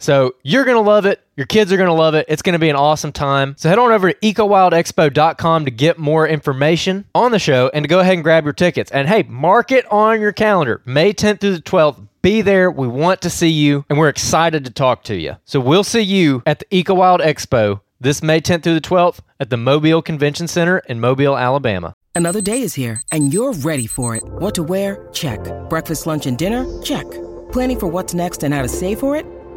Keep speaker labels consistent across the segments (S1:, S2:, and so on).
S1: So you're going to love it. Your kids are going to love it. It's going to be an awesome time. So head on over to ecowildexpo.com to get more information on the show and to go ahead and grab your tickets. And hey, mark it on your calendar. May 10th through the 12th. Be there. We want to see you and we're excited to talk to you. So we'll see you at the Eco Wild Expo this May 10th through the 12th at the Mobile Convention Center in Mobile, Alabama.
S2: Another day is here, and you're ready for it. What to wear? Check. Breakfast, lunch, and dinner? Check. Planning for what's next and how to save for it?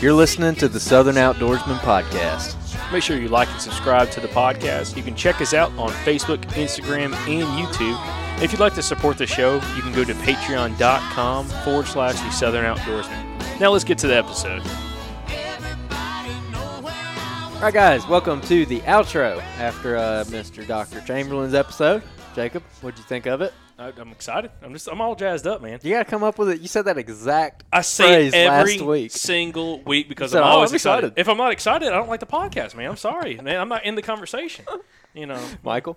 S1: You're listening to the Southern Outdoorsman Podcast.
S3: Make sure you like and subscribe to the podcast. You can check us out on Facebook, Instagram, and YouTube. If you'd like to support the show, you can go to patreon.com forward slash the Southern Outdoorsman. Now let's get to the episode.
S1: All right, guys, welcome to the outro after uh, Mr. Dr. Chamberlain's episode. Jacob, what'd you think of it?
S3: I, I'm excited. I'm just I'm all jazzed up, man.
S1: You got to come up with it. You said that exact
S3: I say
S1: phrase
S3: every
S1: last week.
S3: single week because
S1: said,
S3: I'm
S1: "Oh,
S3: always
S1: I'm
S3: excited.
S1: excited."
S3: If I'm not excited, I don't like the podcast, man. I'm sorry, man. I'm not in the conversation. You know,
S1: Michael?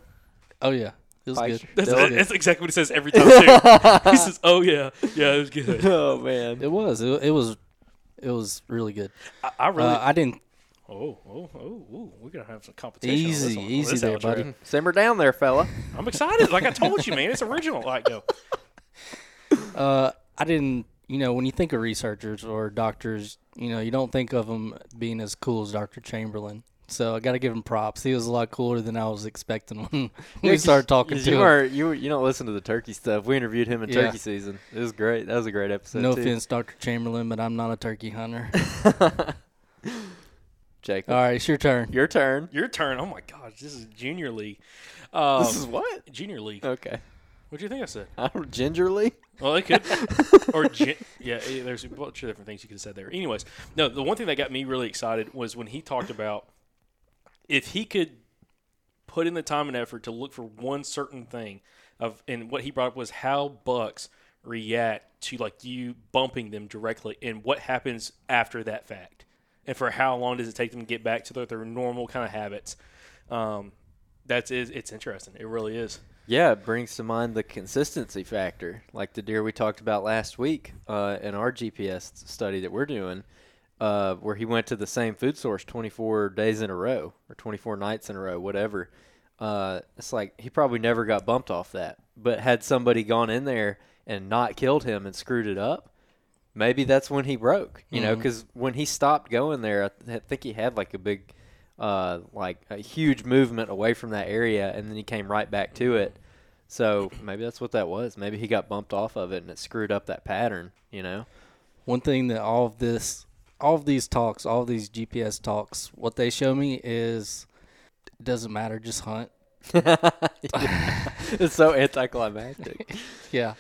S4: Oh yeah, It was
S1: Pike
S4: good.
S1: Street.
S4: It
S3: That's,
S4: was good.
S3: that's exactly what he says every time too. he says, "Oh yeah, yeah, it was good."
S1: oh man.
S4: It was. It, it was. It was really good.
S3: I, I really.
S4: Uh, I didn't.
S3: Oh, oh, oh, ooh, we're gonna have some competition. on this
S4: Easy,
S3: one- on
S4: easy
S3: this
S4: there,
S3: outro.
S4: buddy.
S1: Simmer down there, fella.
S3: I'm excited. Like I told you, man, it's original. Like go.
S4: Uh, I didn't. You know, when you think of researchers or doctors, you know, you don't think of them being as cool as Dr. Chamberlain. So I got to give him props. He was a lot cooler than I was expecting when we started talking to
S1: you
S4: him.
S1: Are, you you don't listen to the turkey stuff. We interviewed him in
S4: Yeah.
S1: turkey season. It was great. That was a great episode.
S4: no
S1: too.
S4: offense, Dr. Chamberlain, but I'm not a turkey hunter.
S1: Jacob.
S4: All right, it's your turn.
S1: Your turn.
S3: Your turn. Oh my gosh, this is junior league. Um,
S1: this is what?
S3: junior league.
S1: Okay.
S3: What do you think I said?
S1: I don't gingerly.
S3: Well, it could, or gin- yeah, eh, there's a bunch of different things you could have said there. Anyways, no, the one thing that got me really excited was when he talked about if he could put in the time and effort to look for one certain thing of, and what he brought up was how bucks react to like you bumping them directly, and what happens after that fact, and for how long does it take them to get back to their, their normal kind of habits. Um, that's is it's interesting. It really is.
S1: Yeah, it brings to mind the consistency factor, like the deer we talked about last week uh, in our GPS study that we're doing, uh, where he went to the same food source 24 days in a row or 24 nights in a row, whatever. Uh, it's like he probably never got bumped off that, but had somebody gone in there and not killed him and screwed it up, maybe that's when he broke. You know, 'cause know, because when he stopped going there, I, th- I think he had like a big uh, like a huge movement away from that area, and then he came right back to it. So maybe that's what that was. Maybe he got bumped off of it, and it screwed up that pattern. You know?
S4: One thing that all of this, all of these talks, all of these GPS talks, what they show me is it doesn't matter, just hunt.
S1: it's so anticlimactic.
S4: Yeah.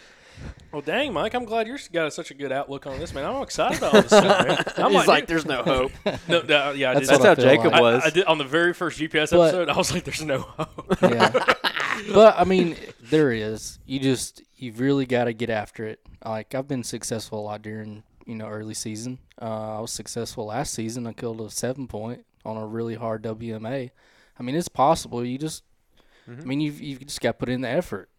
S3: Well, dang, Mike, I'm glad you've got such a good outlook on this, man. I'm excited about all this stuff, man. I'm
S1: He's like,
S3: dude,
S1: "There's no hope."
S3: no, no, yeah, I
S4: That's
S3: did.
S1: That's
S4: what I
S1: how Jacob
S4: like.
S1: was.
S3: I, I did on the very first GPS
S4: But-
S3: episode. I was like, "There's no hope."
S4: Yeah. but I mean, there is. You just you've really got to get after it. Like I've been successful a lot during you know early season. Uh, I was successful last season. I killed a seven point on a really hard WMA. I mean, it's possible. You just, I mean, you've you just got to put in the effort.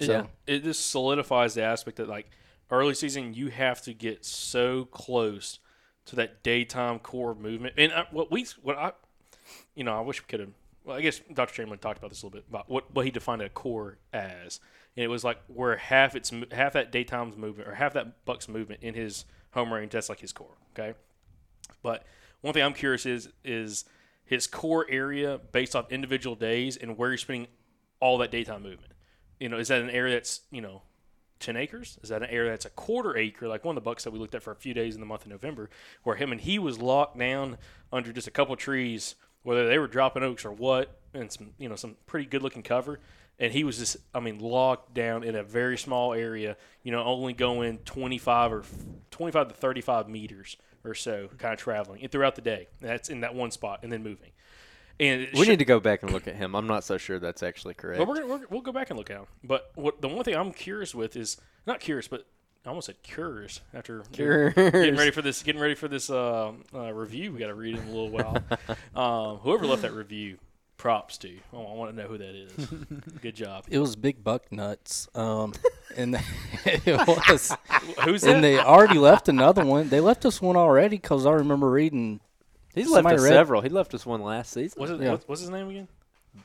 S4: So
S1: Yeah.
S3: it just solidifies the aspect that like early season, you have to get so close to that daytime core movement. And I, what we, what I, you know, I wish we could have. Well, I guess Dr. Chamberlain talked about this a little bit about what, what he defined a core as, and it was like where half its half that daytime's movement or half that buck's movement in his home range. That's like his core. Okay, but one thing I'm curious is is his core area based off individual days and where you're spending all that daytime movement. You know, is that an area that's you know 10 acres? Is that an area that's a quarter acre, like one of the bucks that we looked at for a few days in the month of November, where him and he was locked down under just a couple trees, whether they were dropping oaks or what, and some you know some pretty good looking cover, and he was just I mean locked down in a very small area, you know, only going 25 or 25 to 35 meters or so, kind of traveling and throughout the day. That's in that one spot, and then moving. And
S1: we
S3: sho-
S1: need to go back and look at him. I'm not so sure that's actually correct.
S3: well, we're, we're, we'll go back and look at him. But what the one thing I'm curious with is not curious, but I almost said curious after
S1: Curious.
S3: getting ready for this. Getting ready for this uh, uh, review. We got to read in a little while. um, whoever left that review, props to. Oh, I want to know who that is. Good job.
S4: it was big buck nuts. Um, and it was.
S3: Who's that?
S4: And they already left another one. They left us one already because I remember reading
S1: He's left
S4: somebody
S1: us
S4: read-
S1: several. He left us one last season.
S3: what's, it,
S4: Yeah.
S3: what- what's his name again?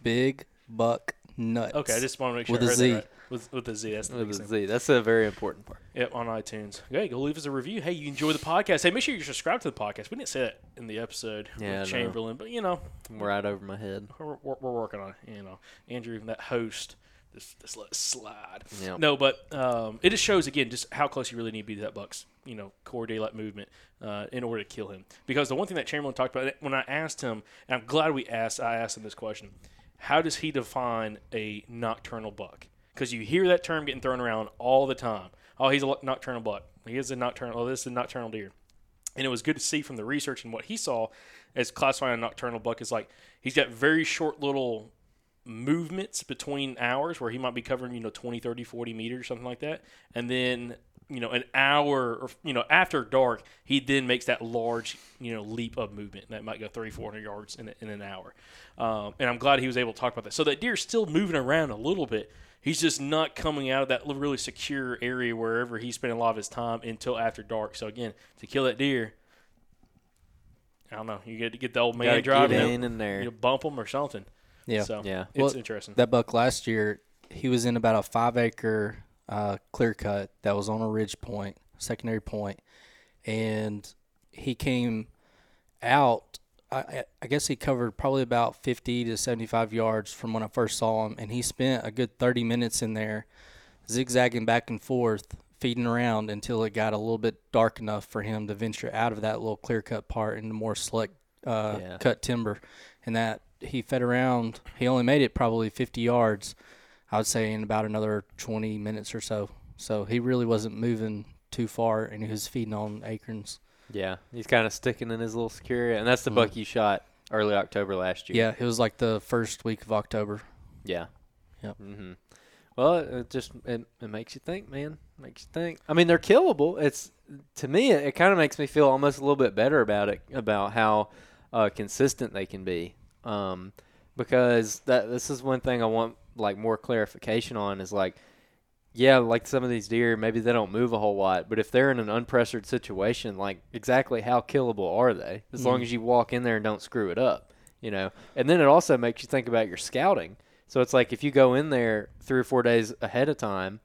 S4: big buck nuts.
S3: Okay, I just want to make sure
S4: With
S3: I
S4: a
S3: heard
S4: Z.
S3: that right. With, with a Z. That's the
S1: With
S3: biggest thing.
S1: Z. That's a very important part.
S3: Yep, on iTunes. Hey, go leave us a review. Hey, you enjoy the podcast. Hey, make sure you subscribe to the podcast. We didn't say that in the episode
S1: Yeah, I know.
S3: with Chamberlain, but you know,
S1: We're right over my head.
S3: we're, we're, we're working on it. You know, Andrew, even that host, just, just let it slide.
S1: Yep.
S3: No, but um, it just shows again just how close you really need to be to that Bucks, you know, core daylight movement uh, in order to kill him. Because the one thing that Chamberlain talked about when I asked him, and I'm glad we asked, I asked him this question: How does he define a nocturnal buck? Because you hear that term getting thrown around all the time. Oh, he's a nocturnal buck. He is a nocturnal. Oh, this is a nocturnal deer. And it was good to see from the research and what he saw as classifying a nocturnal buck is like he's got very short little movements between hours where he might be covering, you know, 20, 30, 40 meters, something like that. And then you know, an hour or you know after dark, he then makes that large you know leap of movement that might go 300, 400 yards in, in an hour. Um, and I'm glad he was able to talk about that. So that deer's still moving around a little bit. He's just not coming out of that really secure area wherever he's spending a lot of his time until after dark. So again, to kill that deer, I don't know. You get to get the old man driving
S1: in in there.
S3: you bump him or something.
S4: Yeah.
S3: So
S1: Yeah.
S3: it's
S4: Well,
S3: interesting.
S4: That buck last year, he was in about a five acre uh, clear cut that was on a ridge point, secondary point, and he came out. I, I- I guess he covered probably about 50 to 75 yards from when I first saw him, and he spent a good 30 minutes in there, zigzagging back and forth, feeding around until it got a little bit dark enough for him to venture out of that little clear cut part into more select uh,
S1: Yeah.
S4: cut timber, and that he fed around. He only made it probably 50 yards, I would say, in about another 20 minutes or so. So he really wasn't moving too far, and he was feeding on acorns.
S1: Yeah, he's kind of sticking in his little secure and that's the
S4: Mhm.
S1: buck you shot early October last year.
S4: Yeah, it was like the first week of October.
S1: Yeah.
S4: Yep.
S1: hmm Well, it, it just it, it makes you think, man. Makes you think. I mean, they're killable. It's to me, it, it kind of makes me feel almost a little bit better about it, about how uh, consistent they can be. Um, because that this is one thing I want like more clarification on is like, yeah, like some of these deer, maybe they don't move a whole lot, but if they're in an unpressured situation, like exactly how killable are they? As long as you walk in there and don't screw it up, you know. And then it also makes you think about your scouting. So it's like if you go in there three or four days ahead of time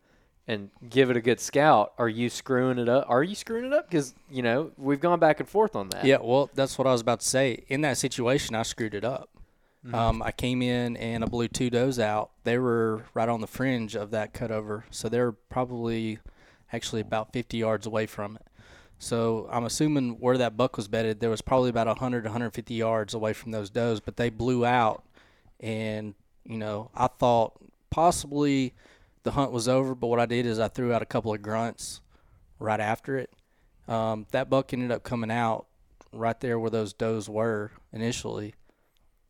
S1: and give it a good scout, are you screwing it up? Are you screwing it up? Because you know we've gone back and forth on that.
S4: Yeah, well, that's what I was about to say. In that situation, I screwed it up.
S1: Mm-hmm.
S4: Um, I came in and I blew two does out. They were right on the fringe of that cutover, so they're probably actually about 50 yards away from it. So I'm assuming where that buck was bedded, there was probably about 100 150 yards away from those does, but they blew out, and you know I thought possibly the hunt was over, but what I did is I threw out a couple of grunts right after it. Um, that buck ended up coming out right there where those does were initially.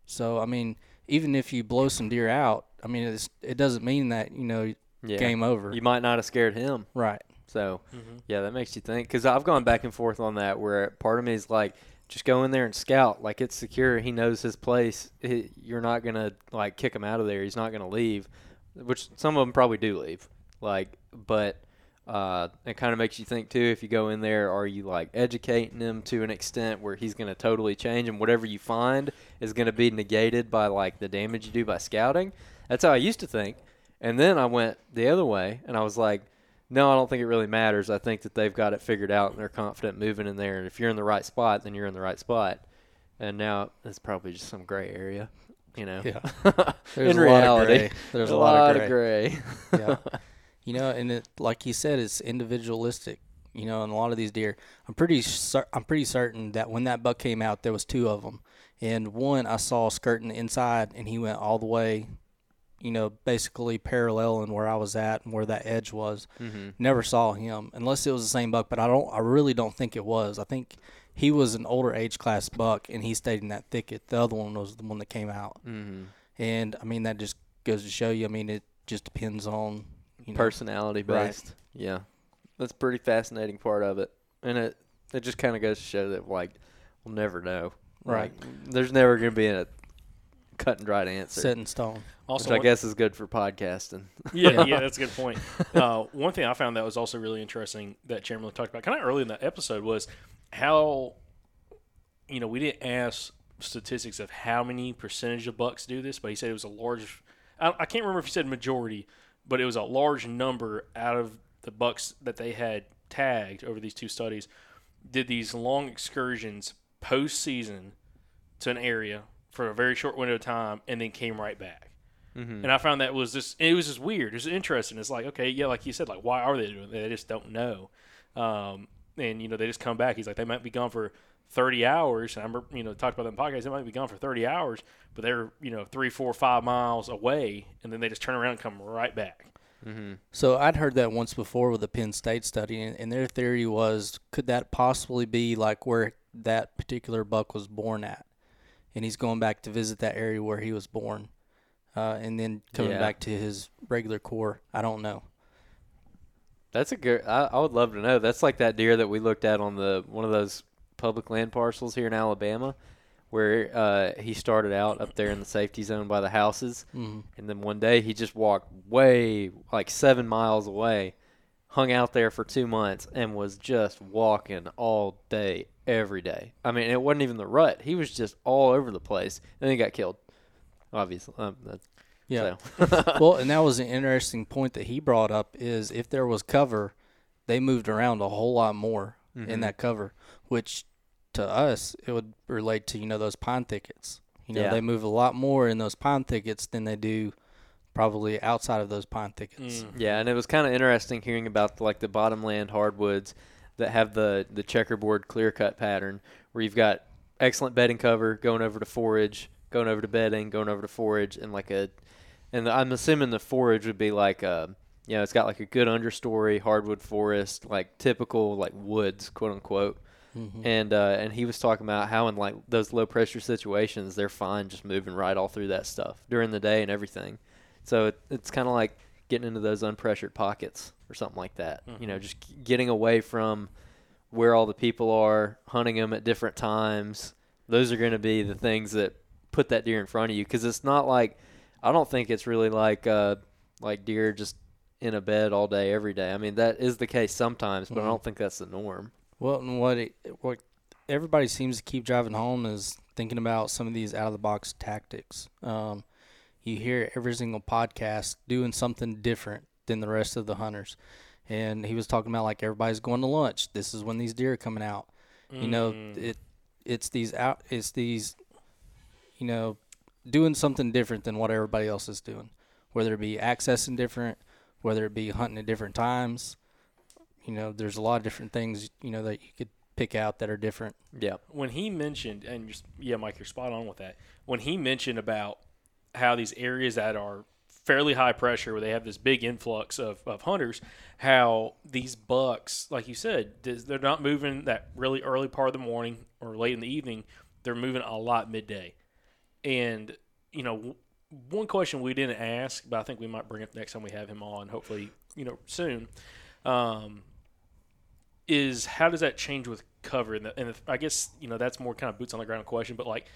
S4: So I mean, even if you blow some deer out, I mean, it's, it doesn't mean that you know
S1: Yeah.
S4: game over.
S1: You might not have scared him.
S4: right.
S1: So, yeah, that makes you think. Because I've gone back and forth on that where part of me is like, just go in there and scout. Like, it's secure. He knows his place. He, you're not going to, like, kick him out of there. He's not going to leave, which some of them probably do leave. Like, but uh, it kind of makes you think, too, if you go in there, are you, like, educating him to an extent where he's going to totally change and whatever you find is going to be negated by, like, the damage you do by scouting? That's how I used to think. And then I went the other way and I was like, no, I don't think it really matters. I think that they've got it figured out and they're confident moving in there. And if you're in the right spot, then you're in the right spot. And now it's probably just some gray area, you know.
S4: Yeah.
S1: in
S4: There's a lot of
S1: reality,
S4: gray. There's a lot of
S1: gray.
S4: yeah. You know, and it, like you said, it's individualistic. You know, and a lot of these deer, I'm pretty cer- I'm pretty certain that when that buck came out, there was two of them, and one I saw skirting inside, and he went all the way, you know, basically paralleling where I was at and where that edge was.
S1: mm-hmm.
S4: Never saw him unless it was the same buck, but I don't. I really don't think it was. I think he was an older age class buck, and he stayed in that thicket. The other one was the one that came out,
S1: Mm-hmm.
S4: and I mean that just goes to show you. I mean, it just depends on you know,
S1: Personality
S4: Right.
S1: based. Yeah. That's a pretty fascinating part of it. And it, it just kind of goes to show that, like, we'll never know.
S4: Right.
S1: Like, there's never going to be a cut and dried answer.
S4: set in stone.
S3: Also,
S1: which I guess is good for podcasting.
S3: yeah, yeah, that's a good point. Uh, one thing I found that was also really interesting that Chamberlain talked about kind of early in the episode was how, you know, we didn't ask statistics of how many percentage of bucks do this, but he said it was a large. I, I can't remember if he said majority, but it was a large number out of the bucks that they had tagged over these two studies did these long excursions postseason to an area for a very short window of time and then came right back.
S1: Mm-hmm.
S3: And I found that was just it was just weird. It was interesting. It's like okay, yeah, like you said, like why are they doing? It? They just don't know. Um, and you know they just come back. He's like they might be gone for thirty hours. And I remember you know talked about that in the podcast. They might be gone for thirty hours, but they're you know three, four, five miles away, and then they just turn around and come right back.
S1: Mm-hmm.
S4: So I'd heard that once before with the Penn State study, and, and their theory was could that possibly be like where that particular buck was born at, and he's going back to visit that area where he was born, uh, and then coming
S1: Yeah.
S4: back to his regular core. I don't know.
S1: That's a good. I, I would love to know. That's like that deer that we looked at on the one of those public land parcels here in Alabama, where uh, he started out up there in the safety zone by the houses,
S4: Mhm.
S1: and then one day he just walked way like seven miles away, hung out there for two months, and was just walking all day, every day. I mean, it wasn't even the rut. He was just all over the place, and then he got killed. Obviously, um, that's,
S4: Yeah.
S1: so.
S4: well, and that was an interesting point that he brought up is if there was cover, they moved around a whole lot more in mm-hmm. that cover, which to us it would relate to you know those pine thickets. You know,
S1: Yeah.
S4: they move a lot more in those pine thickets than they do probably outside of those pine thickets. Mm-hmm.
S1: Yeah, and it was kind of interesting hearing about like the bottomland hardwoods that have the the checkerboard clear cut pattern, where you've got excellent bedding cover going over to forage, going over to bedding, going over to forage, and like a, and the, I'm assuming the forage would be like a, you know, it's got like a good understory hardwood forest, like typical like woods, quote unquote. Mm-hmm. And uh, and he was talking about how in like those low pressure situations, they're fine just moving right all through that stuff during the day and everything. So it, it's kind of like getting into those unpressured pockets or something like that. You know, mm-hmm. just getting away from where all the people are, hunting them at different times. Those are going to be the things that put that deer in front of you because it's not like I don't think it's really like uh, like deer just in a bed all day every day. I mean that is the case sometimes, but I don't think that's the norm.
S4: Well, and what it, what everybody seems to keep driving home is thinking about some of these out of the box tactics. Um, you hear every single podcast doing something different than the rest of the hunters, and he was talking about like everybody's going to lunch. This is when these deer are coming out. You know, it it's these out it's these you know doing something different than what everybody else is doing, whether it be accessing different, whether it be hunting at different times you know, there's a lot of different things, you know, that you could pick out that are different.
S1: Yeah.
S3: when he mentioned, and just yeah, Mike, you're spot on with that. When he mentioned about how these areas that are fairly high pressure, where they have this big influx of, of hunters, how these bucks, like you said, they're not moving that really early part of the morning or late in the evening. They're moving a lot midday, and you know. One question we didn't ask, but I think we might bring up next time we have him on, hopefully, you know, soon. Um, is how does that change with cover? And, the, and the, I guess you know that's more kind of boots on the ground question. But like,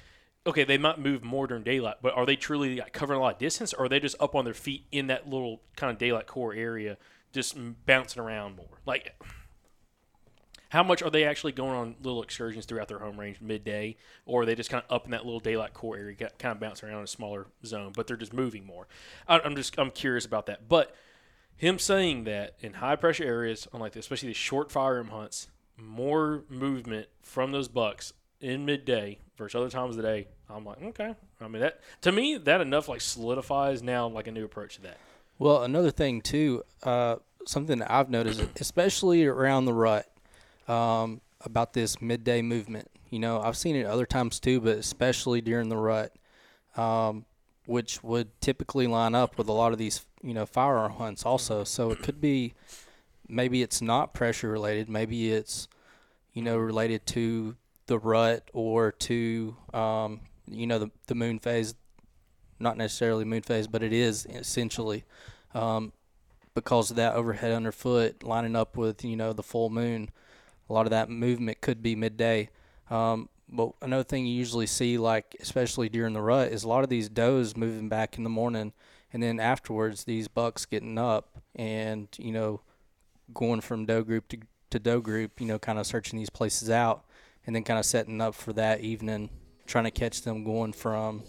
S3: okay, they might move more during daylight, but are they truly like, covering a lot of distance, or are they just up on their feet in that little kind of daylight core area, just bouncing around more? Like, how much are they actually going on little excursions throughout their home range midday, or are they just kind of up in that little daylight core area, kind of bouncing around in a smaller zone, but they're just moving more? I, I'm just I'm curious about that, but him saying that in high pressure areas on like especially these short firearm hunts, more movement from those bucks in midday versus other times of the day. I'm like, okay. I mean that to me that enough like solidifies now like a new approach to that.
S4: Well, another thing too, uh, something that I've noticed, especially around the rut, um, about this midday movement. You know, I've seen it other times too, but especially during the rut, um, which would typically line up with a lot of these, you know, firearm hunts also. So it could be, maybe it's not pressure related. Maybe it's, you know, related to the rut or to, um, you know, the the moon phase not necessarily moon phase, but it is essentially um, because of that overhead underfoot lining up with you know the full moon. A lot of that movement could be midday. Um, but another thing you usually see, like especially during the rut, is a lot of these does moving back in the morning, and then afterwards these bucks getting up and you know going from doe group to, to doe group, you know, kind of searching these places out, and then kind of setting up for that evening, trying to catch them going from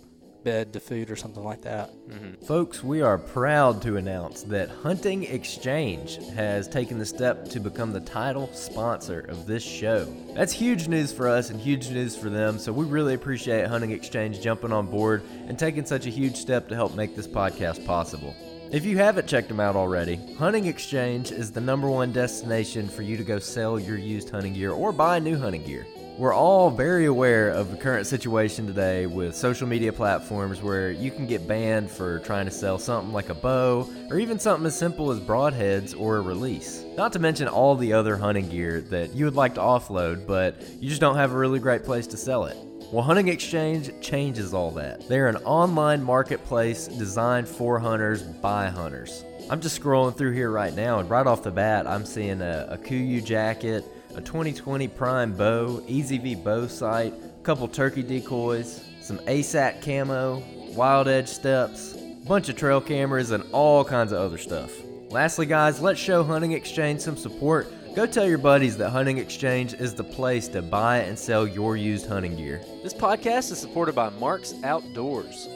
S4: bed to food or something like that. Mm-hmm.
S5: Folks, we are proud to announce that Hunting Exchange has taken the step to become the title sponsor of this show. That's huge news for us and huge news for them, so we really appreciate Hunting Exchange jumping on board and taking such a huge step to help make this podcast possible. If you haven't checked them out already, Hunting Exchange is the number one destination for you to go sell your used hunting gear or buy new hunting gear. We're all very aware of the current situation today with social media platforms where you can get banned for trying to sell something like a bow or even something as simple as broadheads or a release. Not to mention all the other hunting gear that you would like to offload, but you just don't have a really great place to sell it. Well, Hunting Exchange changes all that. They're an online marketplace designed for hunters by hunters.
S6: I'm just scrolling through here right now, and right off the bat, I'm seeing a, a KUIU jacket, a 2020 Prime bow, EZV bow sight, a couple turkey decoys, some ASAT camo, Wild Edge steps, bunch of trail cameras, and all kinds of other stuff. Lastly, guys, let's show Hunting Exchange some support. Go tell your buddies that Hunting Exchange is the place to buy and sell your used hunting gear.
S1: This podcast is supported by Mark's Outdoors.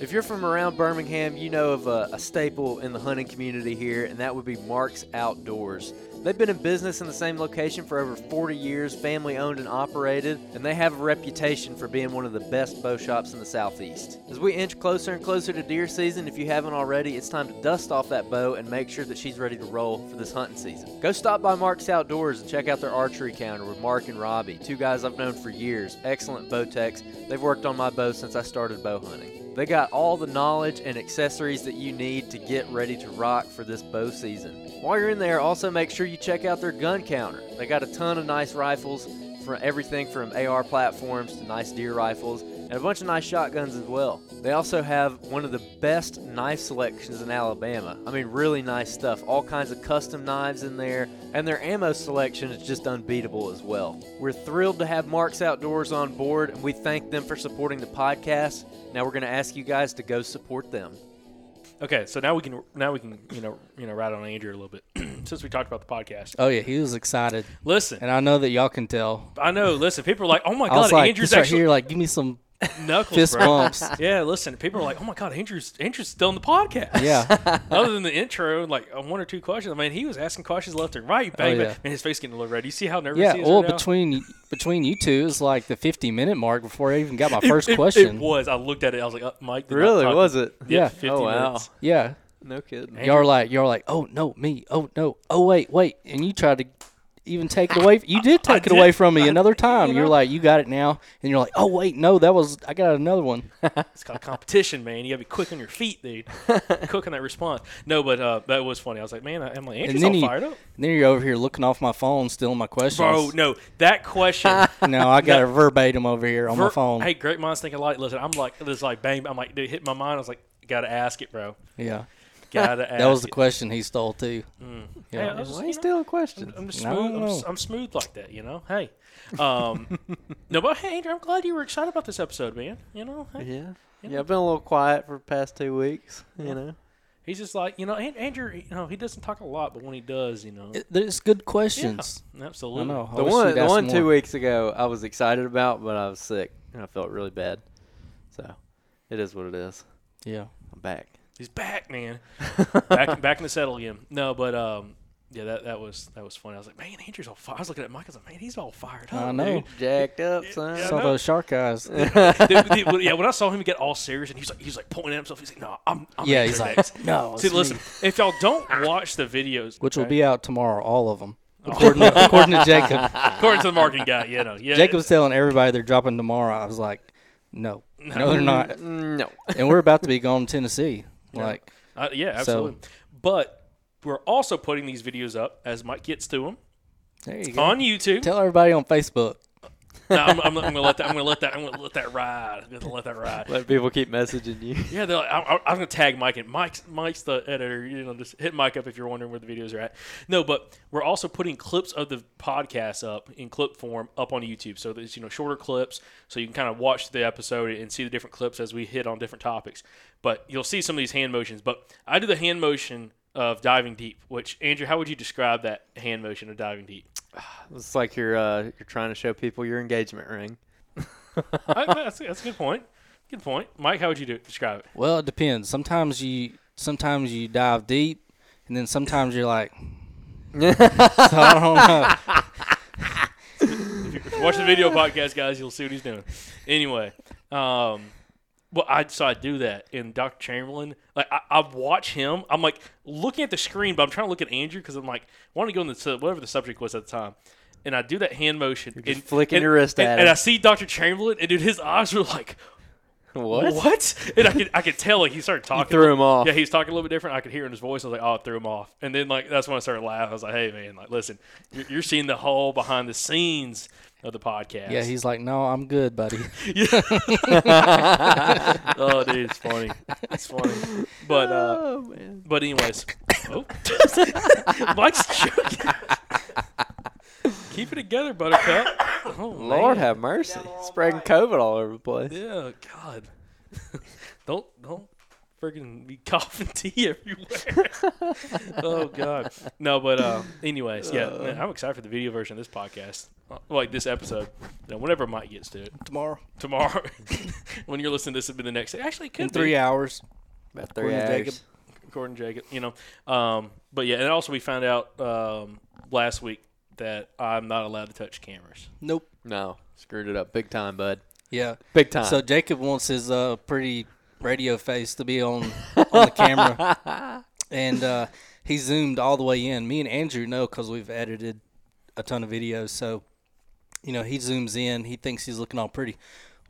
S1: If you're from around Birmingham, you know of a, a staple in the hunting community here, and that would be Mark's Outdoors. They've been in business in the same location for over 40 years, family owned and operated, and they have a reputation for being one of the best bow shops in the Southeast. As we inch closer and closer to deer season, if you haven't already, it's time to dust off that bow and make sure that she's ready to roll for this hunting season. Go stop by Mark's Outdoors and check out their archery counter with Mark and Robbie, two guys I've known for years, excellent bow techs. They've worked on my bow since I started bow hunting. They got all the knowledge and accessories that you need to get ready to rock for this bow season. While you're in there, also make sure you check out their gun counter. They got a ton of nice rifles, for everything from AR platforms to nice deer rifles, and a bunch of nice shotguns as well. They also have one of the best knife selections in Alabama. I mean, really nice stuff. All kinds of custom knives in there, and their ammo selection is just unbeatable as well. We're thrilled to have Marks Outdoors on board, and we thank them for supporting the podcast. Now we're going to ask you guys to go support them.
S3: Okay, so now we can now we can you know you know ride on Andrew a little bit since we talked about the podcast.
S4: Oh yeah, he was excited,
S3: Listen,
S4: and I know that y'all can tell.
S3: I know. Listen, people are like, "Oh my
S4: I was
S3: god,
S4: like,
S3: Andrew's
S4: this right
S3: actually
S4: here, like, give me some
S3: knuckles,
S4: fist
S3: bro."
S4: bumps.
S3: Yeah, listen, people are like, "Oh my god, Andrew's Andrew's still in the podcast."
S4: Yeah,
S3: Other than the intro like uh, one or two questions, I mean, he was asking questions left and right. Bang,
S4: Oh, yeah.
S3: bang. Man, his face getting a little red. You see how nervous
S4: yeah.
S3: he is
S4: Well,
S3: right now?
S4: between between you two is like the 50 minute mark before I even got my first
S3: it,
S4: question.
S3: It was. I looked at it. I was like, uh, Mike.
S1: Really?
S3: talk-
S1: Was it?
S3: Yeah.
S4: Yeah.
S3: 50
S1: Oh, wow.
S3: minutes.
S4: Yeah,
S1: No kidding.
S4: y'all were like, y'all were like, oh no, me, oh no, oh wait, wait, and you tried to even take it away. You did
S3: I
S4: take it away from me
S3: I-
S4: another time.
S3: you
S4: You're
S3: know.
S4: like, you got it now, and you're like, oh wait, no, that was I got another one.
S3: It's called competition, man. You gotta be quick on your feet, dude. quick on that response. No, but uh, that was funny. I was like, man, I'm like, Andrew's all
S4: you-
S3: fired up.
S4: And then you're over here looking off my phone, stealing my questions.
S3: Bro, no, that question.
S4: no, I got a verbatim over here on my phone.
S3: Hey, great minds think alike. Listen, I'm like, this like bang. I'm like, dude, hit my mind. I was like, gotta ask it, bro.
S4: yeah,
S3: Gotta ask.
S4: that was the
S3: it.
S4: question he stole too.
S3: Hey,
S4: Yeah.
S3: I was just,
S1: Why
S3: you
S1: you
S3: know,
S1: stealing questions?
S3: I'm
S4: I
S3: smooth.
S4: don't
S3: I'm. I'm smooth like that, you know. Hey, um, no, but hey, Andrew, I'm glad you were excited about this episode, man. You know, hey,
S1: Yeah. Yeah, I've been a little quiet for the past two weeks. You know.
S3: he's just like, you know, Andrew. You know, he doesn't talk a lot, but when he does, you know,
S4: It, there's good questions.
S3: yeah, absolutely.
S4: I know. I
S1: The one, the
S4: ask
S1: one
S4: more.
S1: two weeks ago, I was excited about, but I was sick and I felt really bad. So, it is what it is.
S4: Yeah.
S1: I'm back.
S3: He's back, man. back, back in the saddle again. No, but um, yeah, that that was that was funny. I was like, man, Andrew's all fired. I was looking at Mike. I was like, man, he's all fired up.
S4: I know.
S3: dude.
S1: Jacked up, son.
S3: Yeah,
S4: Saw
S3: no.
S4: those shark eyes.
S3: Dude, dude, when- yeah, when I saw him get all serious and he was like, he was like pointing at himself. He's like, no, I'm. I'm
S4: yeah, he's like,
S3: next."
S4: no.
S3: See,
S4: it's
S3: listen,
S4: me."
S3: if y'all don't watch the videos,
S4: Which will be out tomorrow, all of them. According to, according to Jacob.
S3: according to the marketing guy, you know, yeah,
S4: Jacob's telling everybody they're dropping tomorrow. I was like, no, no, they're not.
S1: No.
S4: And we're about to be going to Tennessee. Like,
S3: Uh, yeah,
S4: So-
S3: absolutely. But we're also putting these videos up as Mike gets to them
S4: there you go.
S3: on YouTube.
S4: Tell everybody on Facebook.
S3: No, I'm, I'm, I'm gonna let that. I'm gonna let that. I'm gonna let that ride. I'm gonna let that ride.
S1: Let people keep messaging you.
S3: Yeah, like, I, I'm gonna tag Mike and Mike's Mike's the editor. You know, just hit Mike up if you're wondering where the videos are at. No, but we're also putting clips of the podcast up in clip form up on YouTube. So there's you know shorter clips, so you can kind of watch the episode and see the different clips as we hit on different topics. But you'll see some of these hand motions. But I do the hand motion of diving deep. Which Andrew, how would you describe that hand motion of diving deep?
S1: It's like you're uh, you're trying to show people your engagement ring.
S3: I, that's, that's a good point. Good point, Mike. How would you do, it? describe it?
S4: Well, it depends. Sometimes you sometimes you dive deep, and then sometimes you're like, so I don't know.
S3: If you watch the video podcast, guys, you'll see what he's doing. Anyway, um, well, I so I do that in Dr. Chamberlain. Like I, I watch him. I'm like looking at the screen, but I'm trying to look at Andrew because I'm like I want to go in the whatever the subject was at the time. And I do that hand motion.
S1: just
S3: and,
S1: flicking
S3: and-
S1: your wrist
S3: and,
S1: at
S3: and
S1: him.
S3: I see Dr. Chamberlain, and dude, his eyes were like,
S1: What?
S3: what? And I could I could tell like he started talking.
S1: threw
S3: a little-
S1: him off.
S3: Yeah, he was talking a little bit different. I could hear in his voice. I was like, oh, I threw him off. And then like that's when I started laughing. I was like, hey man, like listen, you're, you're seeing the whole behind the scenes of the podcast.
S4: Yeah, he's like, no, I'm good, buddy.
S3: oh, dude, it's funny. It's funny. But uh,
S1: Oh man.
S3: but anyways, Oh. Mike's joking. Keep it together, Buttercup. Oh,
S1: Lord
S3: man.
S1: have mercy. Spreading COVID all over the place.
S3: Yeah, God. don't don't freaking be coughing tea everywhere. oh God. No, but uh, anyways, yeah, man, I'm excited for the video version of this podcast. Uh, Like this episode. You know, whenever Mike gets to it.
S4: Tomorrow
S3: Tomorrow. when you're listening to this, it'll be the next day. Actually, it could
S4: in
S3: be.
S4: three hours.
S1: About three
S4: According to Jacob.
S1: hours.
S3: according to Jacob. You know, um, but yeah, and also we found out um, last week that I'm not allowed to touch cameras.
S4: Nope.
S1: No, screwed it up big time, bud.
S4: Yeah.
S1: Big time.
S4: So Jacob wants his uh, pretty radio face to be on on the camera, and uh, he zoomed all the way in. Me and Andrew know because we've edited a ton of videos. So, you know, he zooms in. He thinks he's looking all pretty.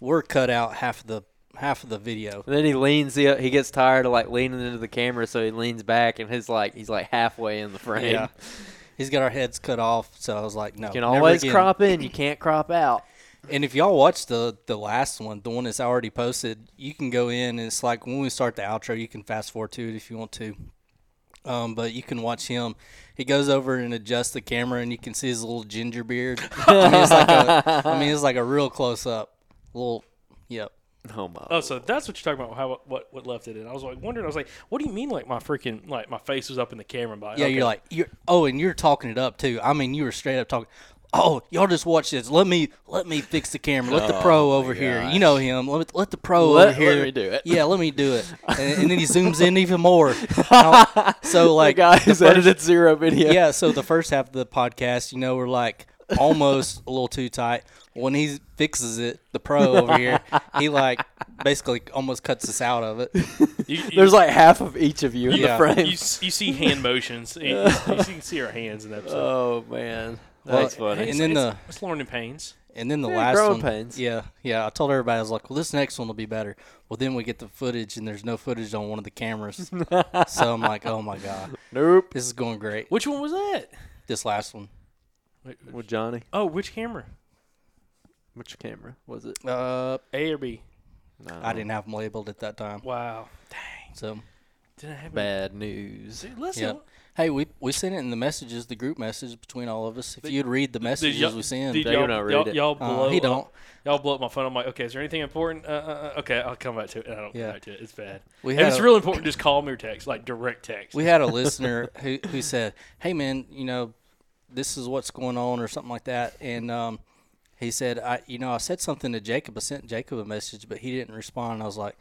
S4: We're cut out half of the half of the video.
S1: And then he leans. He, he gets tired of like leaning into the camera, so he leans back, and his like he's like halfway in the frame.
S4: Yeah. He's got our heads cut off, so I was like, no.
S1: You can always crop in. You can't crop out.
S4: And if y'all watch the the last one, the one that's already posted, you can go in and it's like when we start the outro, you can fast forward to it if you want to. Um, but you can watch him. He goes over and adjusts the camera, and you can see his little ginger beard. I mean, it's like a, I mean, it's like a real close up. Little, yep.
S1: Oh my.
S3: Oh, so that's what you're talking about? How what what left it in? I was like wondering. I was like, what do you mean? Like my freaking like my face was up in the camera? But
S4: Yeah,
S3: okay.
S4: you're like, you're. Oh, and you're talking it up too. I mean, you were straight up talking. Oh, y'all just watch this. Let me let me fix the camera. Let the oh pro over here. You know him. Let, let the pro
S1: Let-
S4: over here.
S1: let me do it.
S4: Yeah, let me do it. And, and then he zooms in even more. So like
S1: the guy
S4: the
S1: who's
S4: first-
S1: edited zero video.
S4: yeah. So the first half of the podcast, you know, we're like almost a little too tight. When he fixes it, the pro over here, he like basically almost cuts us out of it.
S3: You- you-
S1: There's like half of each of you in
S4: Yeah.
S1: the frame.
S3: you, you see hand motions. you, you, you can see our hands in that episode.
S1: oh man,
S4: Well,
S1: that's funny.
S4: and then
S3: it's,
S4: the-
S3: it's learning pains.
S4: And then the
S1: Yeah,
S4: last one,
S1: pains.
S4: yeah, yeah. I told everybody I was like, "Well, this next one will be better." Well, then we get the footage, and there's no footage on one of the cameras. so I'm like, "Oh my god,
S1: nope.
S4: this is going great."
S3: Which one was that?
S4: This last one,
S3: Wait,
S1: With Johnny,
S3: Oh, which camera?
S1: which camera was it?
S4: uh,
S3: A or B?
S1: No.
S4: I didn't have them labeled at that time.
S3: Wow. Dang.
S4: So,
S3: Didn't have
S1: Bad news.
S3: Dude, listen.
S4: yeah. Hey, we we sent it in the messages, the group message between all of us. If you'd read the messages
S3: y'all,
S4: we send,
S3: did
S1: They
S3: y'all, y'all,
S1: it.
S3: y'all
S4: Uh,
S3: blow
S4: he
S3: up-
S4: don't.
S3: Y'all blow up my phone. I'm like, okay, is there anything important? Uh, uh, uh, okay, I'll come back to it. And I don't
S4: Yeah.
S3: come back to it. It's bad.
S4: We had
S3: it's
S4: a-
S3: real important, just call me or text, like direct text.
S4: we had a listener who, who said, "Hey man, you know, this is what's going on or something like that." And um, he said, "I, you know, I said something to Jacob. I sent Jacob a message, but he didn't respond." I was like,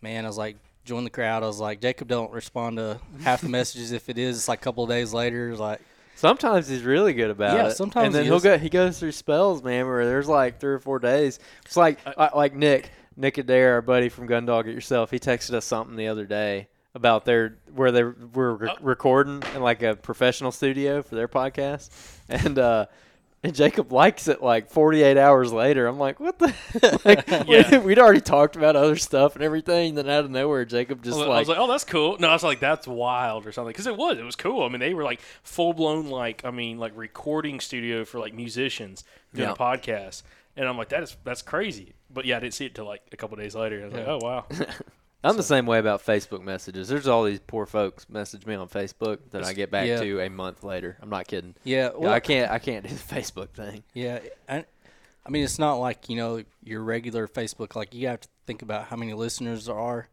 S4: "Man," I was like, "Join the crowd." I was like, "Jacob don't respond to half the messages. If it is, it's like a couple of days later, like."
S1: Sometimes he's really good about
S4: Yeah,
S1: it.
S4: sometimes
S1: and then
S4: he
S1: will go. He goes through spells, man, where there's like three or four days. It's like uh, like Nick, Nick Adair, our buddy from Gundog It Yourself. He texted us something the other day about their where they were re- recording in like a professional studio for their podcast, and uh, and Jacob likes it like 48 hours later. I'm like, what the? like,
S3: Yeah.
S1: we, would already talked about other stuff and everything. Then out of nowhere, Jacob
S3: I
S1: just
S3: was, I
S1: like,
S3: was like, oh, that's cool. No, I was like, that's wild or something. Because it was. It was cool. I mean, they were like full blown, like, I mean, like recording studio for like musicians doing
S1: Yeah.
S3: a podcast. And I'm like, that is that's crazy. But yeah, I didn't see it till like a couple days later. I was like, oh wow.
S1: I'm the same way about Facebook messages. There's all these poor folks message me on Facebook that I get back
S4: Yeah.
S1: to a month later. I'm not kidding.
S4: Yeah, well,
S1: I can't. I can't do the Facebook thing.
S4: Yeah, I, I mean, it's not like you know your regular Facebook. Like you have to think about how many listeners there are.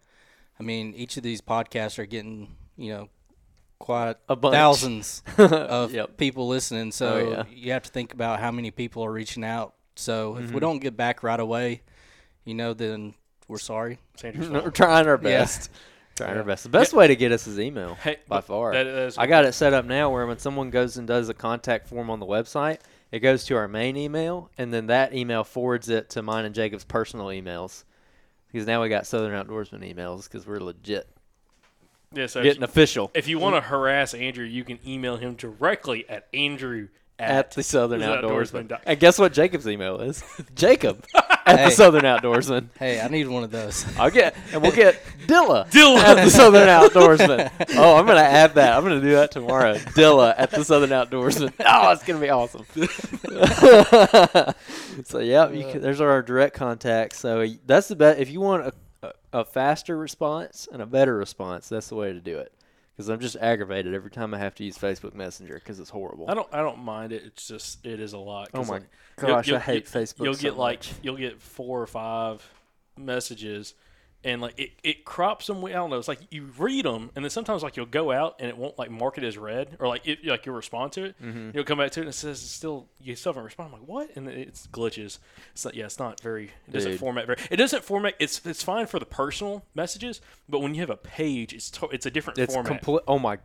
S4: I mean, each of these podcasts are getting you know quite thousands of
S1: Yep.
S4: people listening. So
S1: Oh, yeah.
S4: you have to think about how many people are reaching out. So if
S1: Mm-hmm.
S4: we don't get back right away, you know, then we're sorry.
S3: Sanders
S1: We're trying our
S4: Yeah.
S1: best. Trying our best. The best way to get us is email
S3: Hey,
S1: by far.
S3: is-
S1: I got it set up now where when someone goes and does a contact form on the website, it goes to our main email, and then that email forwards it to mine and Jacob's personal emails. Because now we got Southern Outdoorsman emails because we're legit
S3: Yeah, so if
S1: getting
S3: you,
S1: official
S3: if you want to harass Andrew, you can email him directly at Andrew at,
S1: at the Southern
S3: Outdoorsman
S1: Outdoorsman. And guess what Jacob's email is? Jacob at the Southern Outdoorsman.
S4: Hey, I need one of those.
S1: I'll get and we'll get Dilla,
S3: Dilla.
S1: at the Southern Outdoorsman. Oh, I'm gonna add that. I'm gonna do that tomorrow. Dilla at the Southern Outdoorsman. Oh, it's gonna be awesome. so yeah, you uh. can, there's our direct contacts. So that's the best. If you want a, a, a faster response and a better response, that's the way to do it. Because I'm just aggravated every time I have to use Facebook Messenger because it's horrible.
S3: I don't I don't mind it. It's just it is a lot.
S1: Oh my
S3: like, you'll-
S1: gosh, I
S3: you'll-
S1: hate
S3: you-
S1: Facebook
S3: You'll
S1: so
S3: get like you'll get four or five messages, and like it, it crops them. I don't know. It's like you read them, and then sometimes like you'll go out and it won't like mark it as read, or like it, like you'll respond to it.
S1: Mm-hmm.
S3: You'll come back to it and it says it's still you still haven't responded. I'm like what? And it's glitches. It's not, yeah, it's not very. It doesn't
S1: Dude.
S3: format very. It doesn't format. It's it's fine for the personal messages, but when you have a page, it's to, it's a different
S1: It's
S3: format.
S1: complete. Oh my,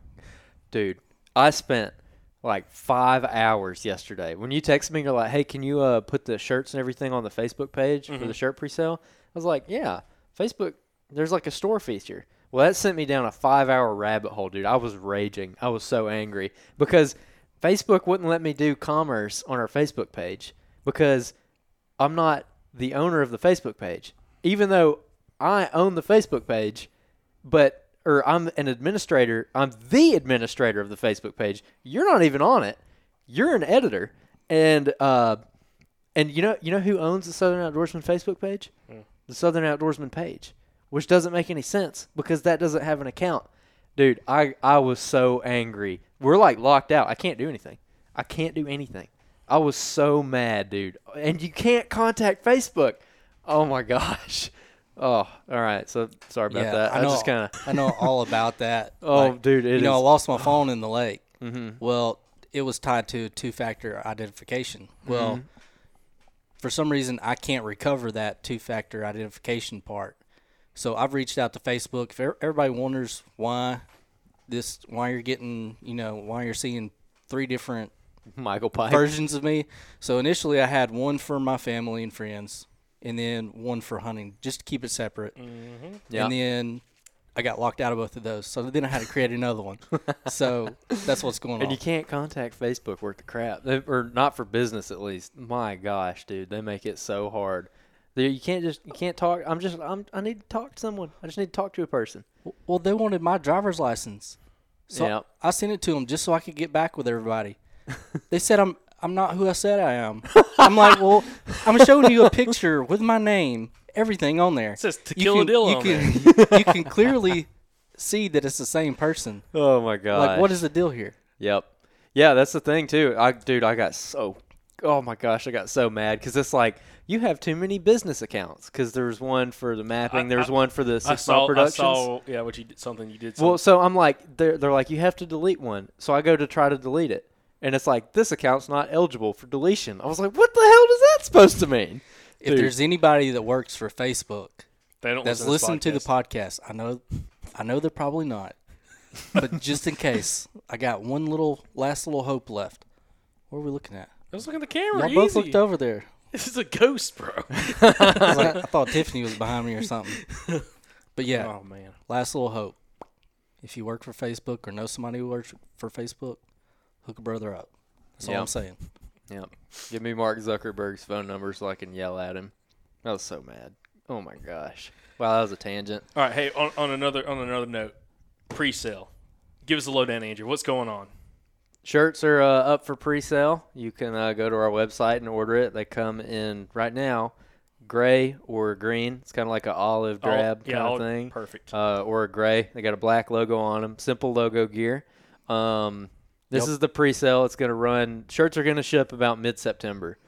S1: dude! I spent like five hours yesterday. When you text me, you're like, "Hey, can you uh, put the shirts and everything on the Facebook page
S3: Mm-hmm.
S1: for the shirt pre-sale?" I was like, "Yeah, Facebook. There's like a store feature." Well, that sent me down a five-hour rabbit hole, dude. I was raging. I was so angry because Facebook wouldn't let me do commerce on our Facebook page because I'm not the owner of the Facebook page, even though I own the Facebook page but or I'm an administrator. I'm the administrator of the Facebook page. You're not even on it. You're an editor, and uh, and you know you know who owns the Southern Outdoorsman Facebook page? The Southern Outdoorsman page, which doesn't make any sense because that doesn't have an account. Dude, I I was so angry. We're like locked out. I can't do anything. I can't do anything. I was so mad, dude. And you can't contact Facebook. Oh my gosh. Oh, all right. So sorry about
S4: yeah,
S1: that.
S4: I
S1: I,
S4: know.
S1: just kind of
S4: I know all about that.
S1: Oh,
S4: Like,
S1: dude, it
S4: you know, I lost my phone in the lake.
S1: Mhm.
S4: Well, it was tied to two-factor identification. Well,
S1: Mm-hmm.
S4: For some reason, I can't recover that two-factor identification part. So I've reached out to Facebook. If er- everybody wonders why this, why you're getting, you know, why you're seeing three different
S1: Michael Pike.
S4: versions of me. So initially, I had one for my family and friends, and then one for hunting, just to keep it separate.
S1: Yeah.
S4: And then I got locked out of both of those. So then I had to create another one. so that's what's going
S1: And
S4: on.
S1: And you can't contact Facebook worth the crap, They- or not for business at least. My gosh, dude, they make it so hard. They- You can't just you can't talk. I'm just I'm I need to talk to someone. I just need to talk to a person.
S4: Well, they wanted my driver's license. So
S1: Yep.
S4: I sent it to them just so I could get back with everybody. they said I'm I'm not who I said I am. I'm like, well, I'm showing you a picture with my name, everything on there. It
S3: says Tequila Dilla
S4: you
S3: on
S4: can, you can clearly see that it's the same person.
S1: Oh my god.
S4: Like, what is the deal here?
S1: Yep. Yeah, that's the thing too. I dude, I got so oh my gosh, I got so mad because it's like you have too many business accounts because there's one for the mapping,
S3: I-
S1: there's
S3: I-
S1: one for the
S3: I
S1: six
S3: saw,
S1: mile
S3: I saw, yeah, what you did, something you did.
S1: Well, so I'm like, they're, they're like, you have to delete one. So I go to try to delete it. And it's like, this account's not eligible for deletion. I was like, what the hell is that supposed to mean?
S4: If
S1: Dude.
S4: there's anybody that works for Facebook
S3: they don't
S4: that's
S3: listen
S4: listening to the
S3: podcast.
S4: podcast, I know, I know they're probably not, but just in case, I got one little last little hope left. What are we looking at?
S3: Let's look at the camera.
S4: Y'all both
S3: easy.
S4: looked over there.
S3: This is a ghost, bro.
S4: I, like, I thought Tiffany was behind me or something. But yeah,
S3: Oh man.
S4: last little hope. If you work for Facebook or know somebody who works for Facebook, hook a brother up. That's all I'm saying.
S1: Yep. Give me Mark Zuckerberg's phone number so I can yell at him. I was so mad. Oh my gosh. Wow, that was a tangent.
S3: All right. Hey, on, on another on another note, pre-sale. Give us a lowdown, Andrew. What's going on?
S1: Shirts are uh, up for pre-sale. You can uh, go to our website and order it. They come in right now, gray or green. It's kind of like an olive drab
S3: yeah,
S1: kind of thing.
S3: perfect.
S1: Uh, or a gray. They got a black logo on them. Simple logo gear. Um, this
S4: Yep.
S1: is the pre-sale. It's going to run. Shirts are going to ship about mid-September.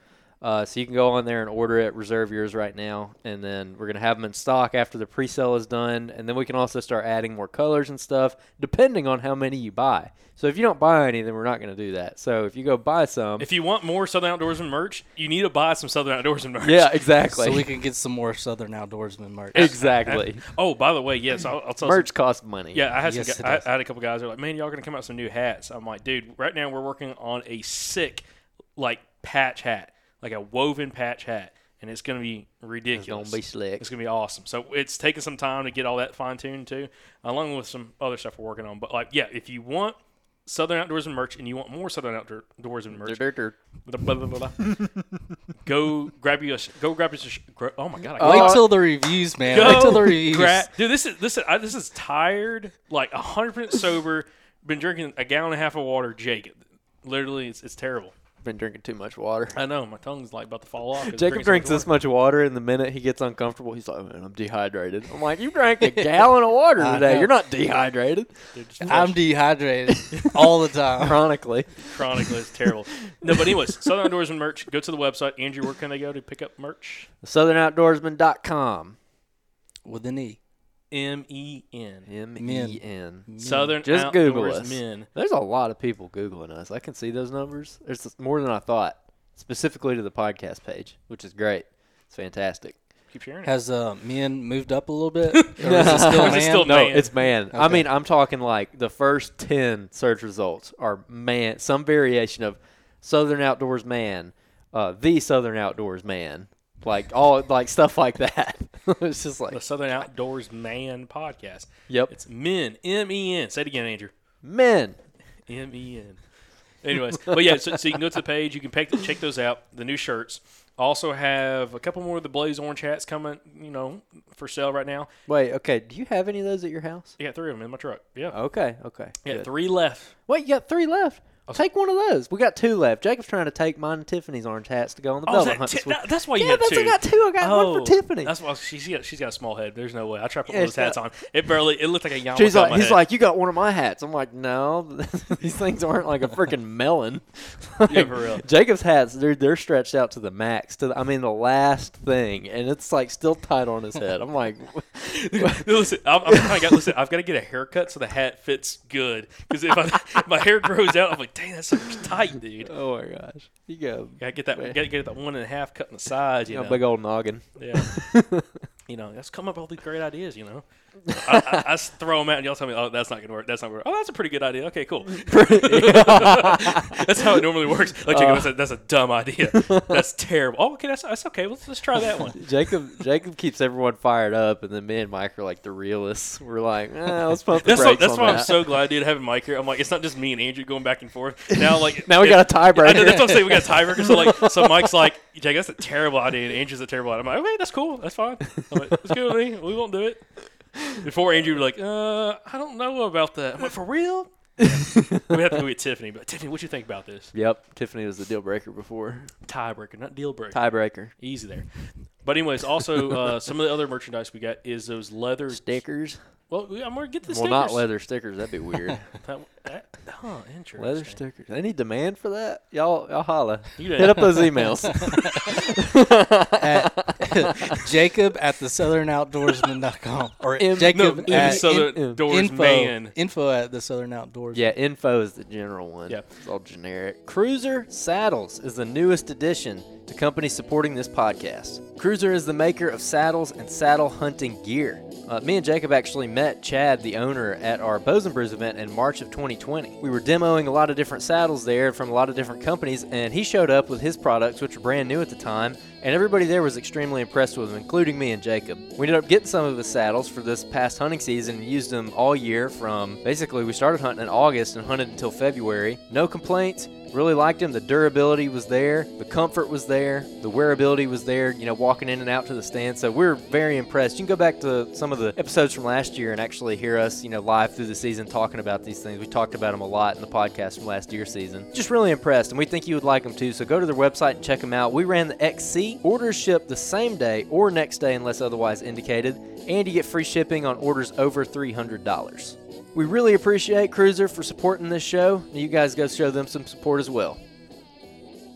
S1: Uh, so you can go on there and order it, reserve yours right now, and then we're gonna have them in stock after the pre-sale is done, and then we can also start adding more colors and stuff depending on how many you buy. So if you don't buy any, then we're not gonna do that. So if you go buy some,
S3: If you want more Southern Outdoorsman merch, you need to buy some Southern Outdoorsman merch.
S1: yeah, exactly,
S4: So we can get some more Southern Outdoorsman merch.
S1: exactly.
S3: Oh, by the way, yes, I'll, I'll tell
S1: Merch
S3: Some,
S1: costs money.
S3: yeah, I had
S4: Yes,
S3: some. I. I had a couple guys. They're like, "Man, y'all gonna come out with some new hats?" I'm like, "Dude, right now we're working on a sick, like patch hat, like a woven patch hat, and it's gonna be ridiculous.
S1: It's gonna be slick.
S3: It's gonna be awesome. So it's taking some time to get all that fine tuned too, along with some other stuff we're working on. But like, yeah, if you want Southern Outdoorsman merch and you want more Southern Outdoorsman merch, blah, blah, blah, blah, go grab you a go grab you a oh my god I
S4: Wait till the reviews, man. Wait till the reviews.
S3: gra- dude this is this is I, this is tired like 100% sober been drinking a gallon and a half of water Jake literally it's, it's terrible
S1: Been drinking too much water.
S3: I know my tongue's like about to fall off.
S1: Jacob
S3: drinking so
S1: drinks
S3: much
S1: this much water, and the minute he gets uncomfortable, he's like, "Man, I'm dehydrated." I'm like, "You drank a gallon of water
S4: I
S1: today.
S4: know.
S1: You're not dehydrated."
S3: Dude,
S4: I'm dehydrated all the time.
S1: Chronically,
S3: chronically, it's terrible. No, but anyways, Southern Outdoorsman merch. Go to the website. Andrew, where can they go to pick up merch?
S1: SouthernOutdoorsman.com.
S4: With an E.
S3: M E N.
S1: M
S4: Men.
S1: E N.
S3: Southern
S1: Just Google
S3: Outdoors
S1: us.
S3: Men.
S1: There's a lot of people googling us. I can see those numbers. There's more than I thought, specifically to the podcast page, which is great. It's fantastic.
S3: Keep sharing it.
S4: Has uh, men moved up a little bit? Or is it still
S3: Is it
S4: man?
S3: still
S1: No,
S3: man.
S1: it's man. I
S4: Okay.
S1: mean, I'm talking like the first 10 search results are man, some variation of Southern Outdoors Man, uh, the Southern Outdoors Man, like all like stuff like that. it's just like,
S3: the Southern Outdoors Man podcast.
S1: yep,
S3: It's men. M E N. Say it again, Andrew.
S1: men.
S3: M E N. Anyways, but yeah, so, so you can go to the page. You can pick, check those out. The new shirts. Also have a couple more of the Blaze Orange hats coming. You know, for sale right now.
S1: Wait, okay. Do you have any of those at your house?
S3: Got three of them in my truck. Yeah,
S1: Okay, okay.
S3: yeah, three left.
S1: Wait, you got three left. Take one of those. We got two left. Jacob's trying to take mine and Tiffany's orange hats to go on the
S3: Oh,
S1: velvet
S3: that
S1: hunt.
S3: ti-
S1: this week.
S3: that- that's why you
S1: yeah, that's
S3: two.
S1: I got two. I got one for oh, Tiffany.
S3: That's why she's got, she's got a small head. There's no way. I tried to put
S1: Yeah,
S3: one of those hats on. It barely. It looked like a yarmulke.
S1: She's
S3: on
S1: like,
S3: my
S1: he's
S3: head.
S1: like, you got one of my hats. I'm like, no, these things aren't like a freaking melon.
S3: Yeah, for real.
S1: Jacob's hats, they're they're stretched out to the max, to the, I mean the last thing, and it's like still tight on his head. I'm like,
S3: listen, I'm, I'm trying to get, listen. I've got to get a haircut so the hat fits good. Because if, I, if my hair grows out, I'm like, dang, that's so tight, dude.
S1: oh my gosh, you go,
S3: Gotta get that. Gotta get that one and a half cut in the sides. You
S1: you
S3: know,
S1: know, big old noggin.
S3: Yeah. you know, let's come up with all these great ideas. You know, I, I, I throw them out, and y'all tell me, "Oh, that's not gonna work. That's not gonna work." Oh, that's a pretty good idea. Okay, cool. that's how it normally works. Like, Jacob, that's, a, that's a dumb idea. That's terrible. Oh, okay, that's, that's okay. Let's let's try that one.
S1: Jacob Jacob keeps everyone fired up, and then me and Mike are like the realists. We're like, eh, let's pump the
S3: That's
S1: brakes
S3: what, that's
S1: on
S3: why I'm so glad, dude, having Mike here. I'm like, it's not just me and Andrew going back and forth. Now, like,
S1: Now we
S3: if-
S1: got a tiebreaker.
S3: Know, that's what I'm saying. We got a tiebreaker. So like, so Mike's like, Jake, that's a terrible idea, and Andrew's a terrible idea. I'm like, okay, that's cool, that's fine. I'm like, it's good with me. We won't do it. Before Andrew was like, uh, I don't know about that. I'm like, for real? we have to go get Tiffany. But Tiffany, what you think about this
S1: Yep, Tiffany was the deal breaker before
S3: tiebreaker, not deal breaker?
S1: tiebreaker
S3: Easy there. But anyways, also uh, some of the other merchandise we got is those leather
S1: stickers.
S3: Well, we- I'm gonna get the
S1: well,
S3: stickers.
S1: not leather stickers. That'd be weird.
S3: That, that, huh, interesting.
S1: leather stickers. Any demand for that? Y'all, y'all holla.
S3: You
S1: Hit up those emails.
S4: at Jacob at the southernoutdoorsman.com or
S1: M-
S4: Jacob
S3: no,
S4: at
S3: Southern
S4: in-
S3: Doors
S4: info,
S3: Man.
S4: info at the Southern Outdoors.
S1: yeah, info is the general one.
S3: Yeah.
S1: it's all generic. Cruzr Saddles is the newest addition to companies supporting this podcast. Cruzr is the maker of saddles and saddle hunting gear. Uh, me and Jacob actually met Chad, the owner, at our Bows Brews event in March of 2020. We were demoing a lot of different saddles there from a lot of different companies, and he showed up with his products, which were brand new at the time, and everybody there was extremely impressed with him, including me and Jacob. We ended up getting some of his saddles for this past hunting season and used them all year from basically we started hunting in August and hunted until February. No complaints. Really liked them. The durability was there, the comfort was there, the wearability was there, you know, walking in and out to the stand. So we're very impressed. You can go back to some of the episodes from last year and actually hear us, you know, live through the season talking about these things. We talked about them a lot in the podcast from last year's season. Just really impressed, and we think you would like them too. So go to their website and check them out. We ran the XC. Orders ship the same day or next day unless otherwise indicated, and you get free shipping on orders over $300. We really appreciate Cruzr for supporting this show. You guys go show them some support as well.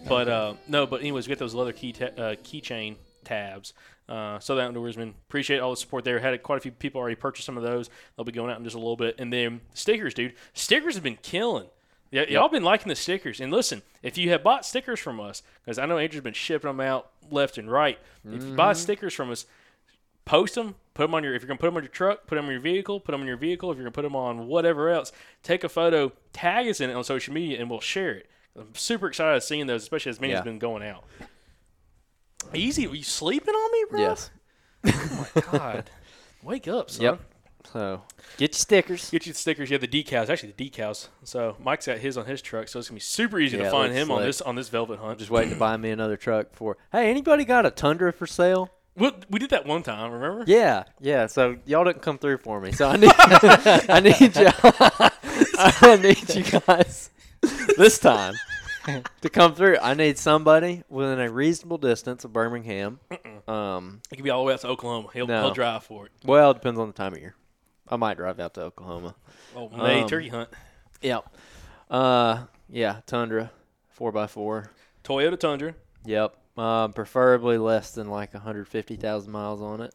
S3: But uh, no, but anyways, we got those leather key ta- uh, keychain tabs. Uh, Southern Outdoorsman, appreciate all the support there. Had quite a few people already purchased some of those. They'll be going out in just a little bit. And then stickers, dude. Stickers have been killing. Y- Y'all been liking the stickers. And listen, if you have bought stickers from us, because I know Andrew's been shipping them out left and right. If you buy stickers from us, post them, put them on your. If you're gonna put them on your truck, put them on your vehicle, put them on your vehicle. If you're gonna put them on whatever else, take a photo, tag us in it on social media, and we'll share it. I'm super excited to seeing those, especially as many
S1: Yeah.
S3: has been going out. Easy, are you sleeping on me, bro?
S1: Yes.
S3: Oh my god, wake up, son.
S1: Yep. So get your stickers.
S3: Get you the stickers. You have the decals. Actually, the decals. So Mike's got his on his truck, so it's gonna be super easy
S1: Yeah,
S3: to find him on this on this velvet hunt.
S1: Just waiting to buy me another truck for. Hey, anybody got a Tundra for sale?
S3: Well, we did that one time. Remember?
S1: Yeah, yeah. So y'all didn't come through for me. So I need, I need y'all. I need you guys this time to come through. I need somebody within a reasonable distance of Birmingham. Um,
S3: It could be all the way out to Oklahoma. He'll,
S1: No.
S3: he'll drive for it.
S1: well, it depends on the time of year. I might drive out to Oklahoma.
S3: Oh, May
S1: Um,
S3: turkey hunt.
S1: Yep. Uh, yeah, Tundra, four x four.
S3: Toyota Tundra.
S1: Yep. Um, preferably less than like 150,000 miles on it.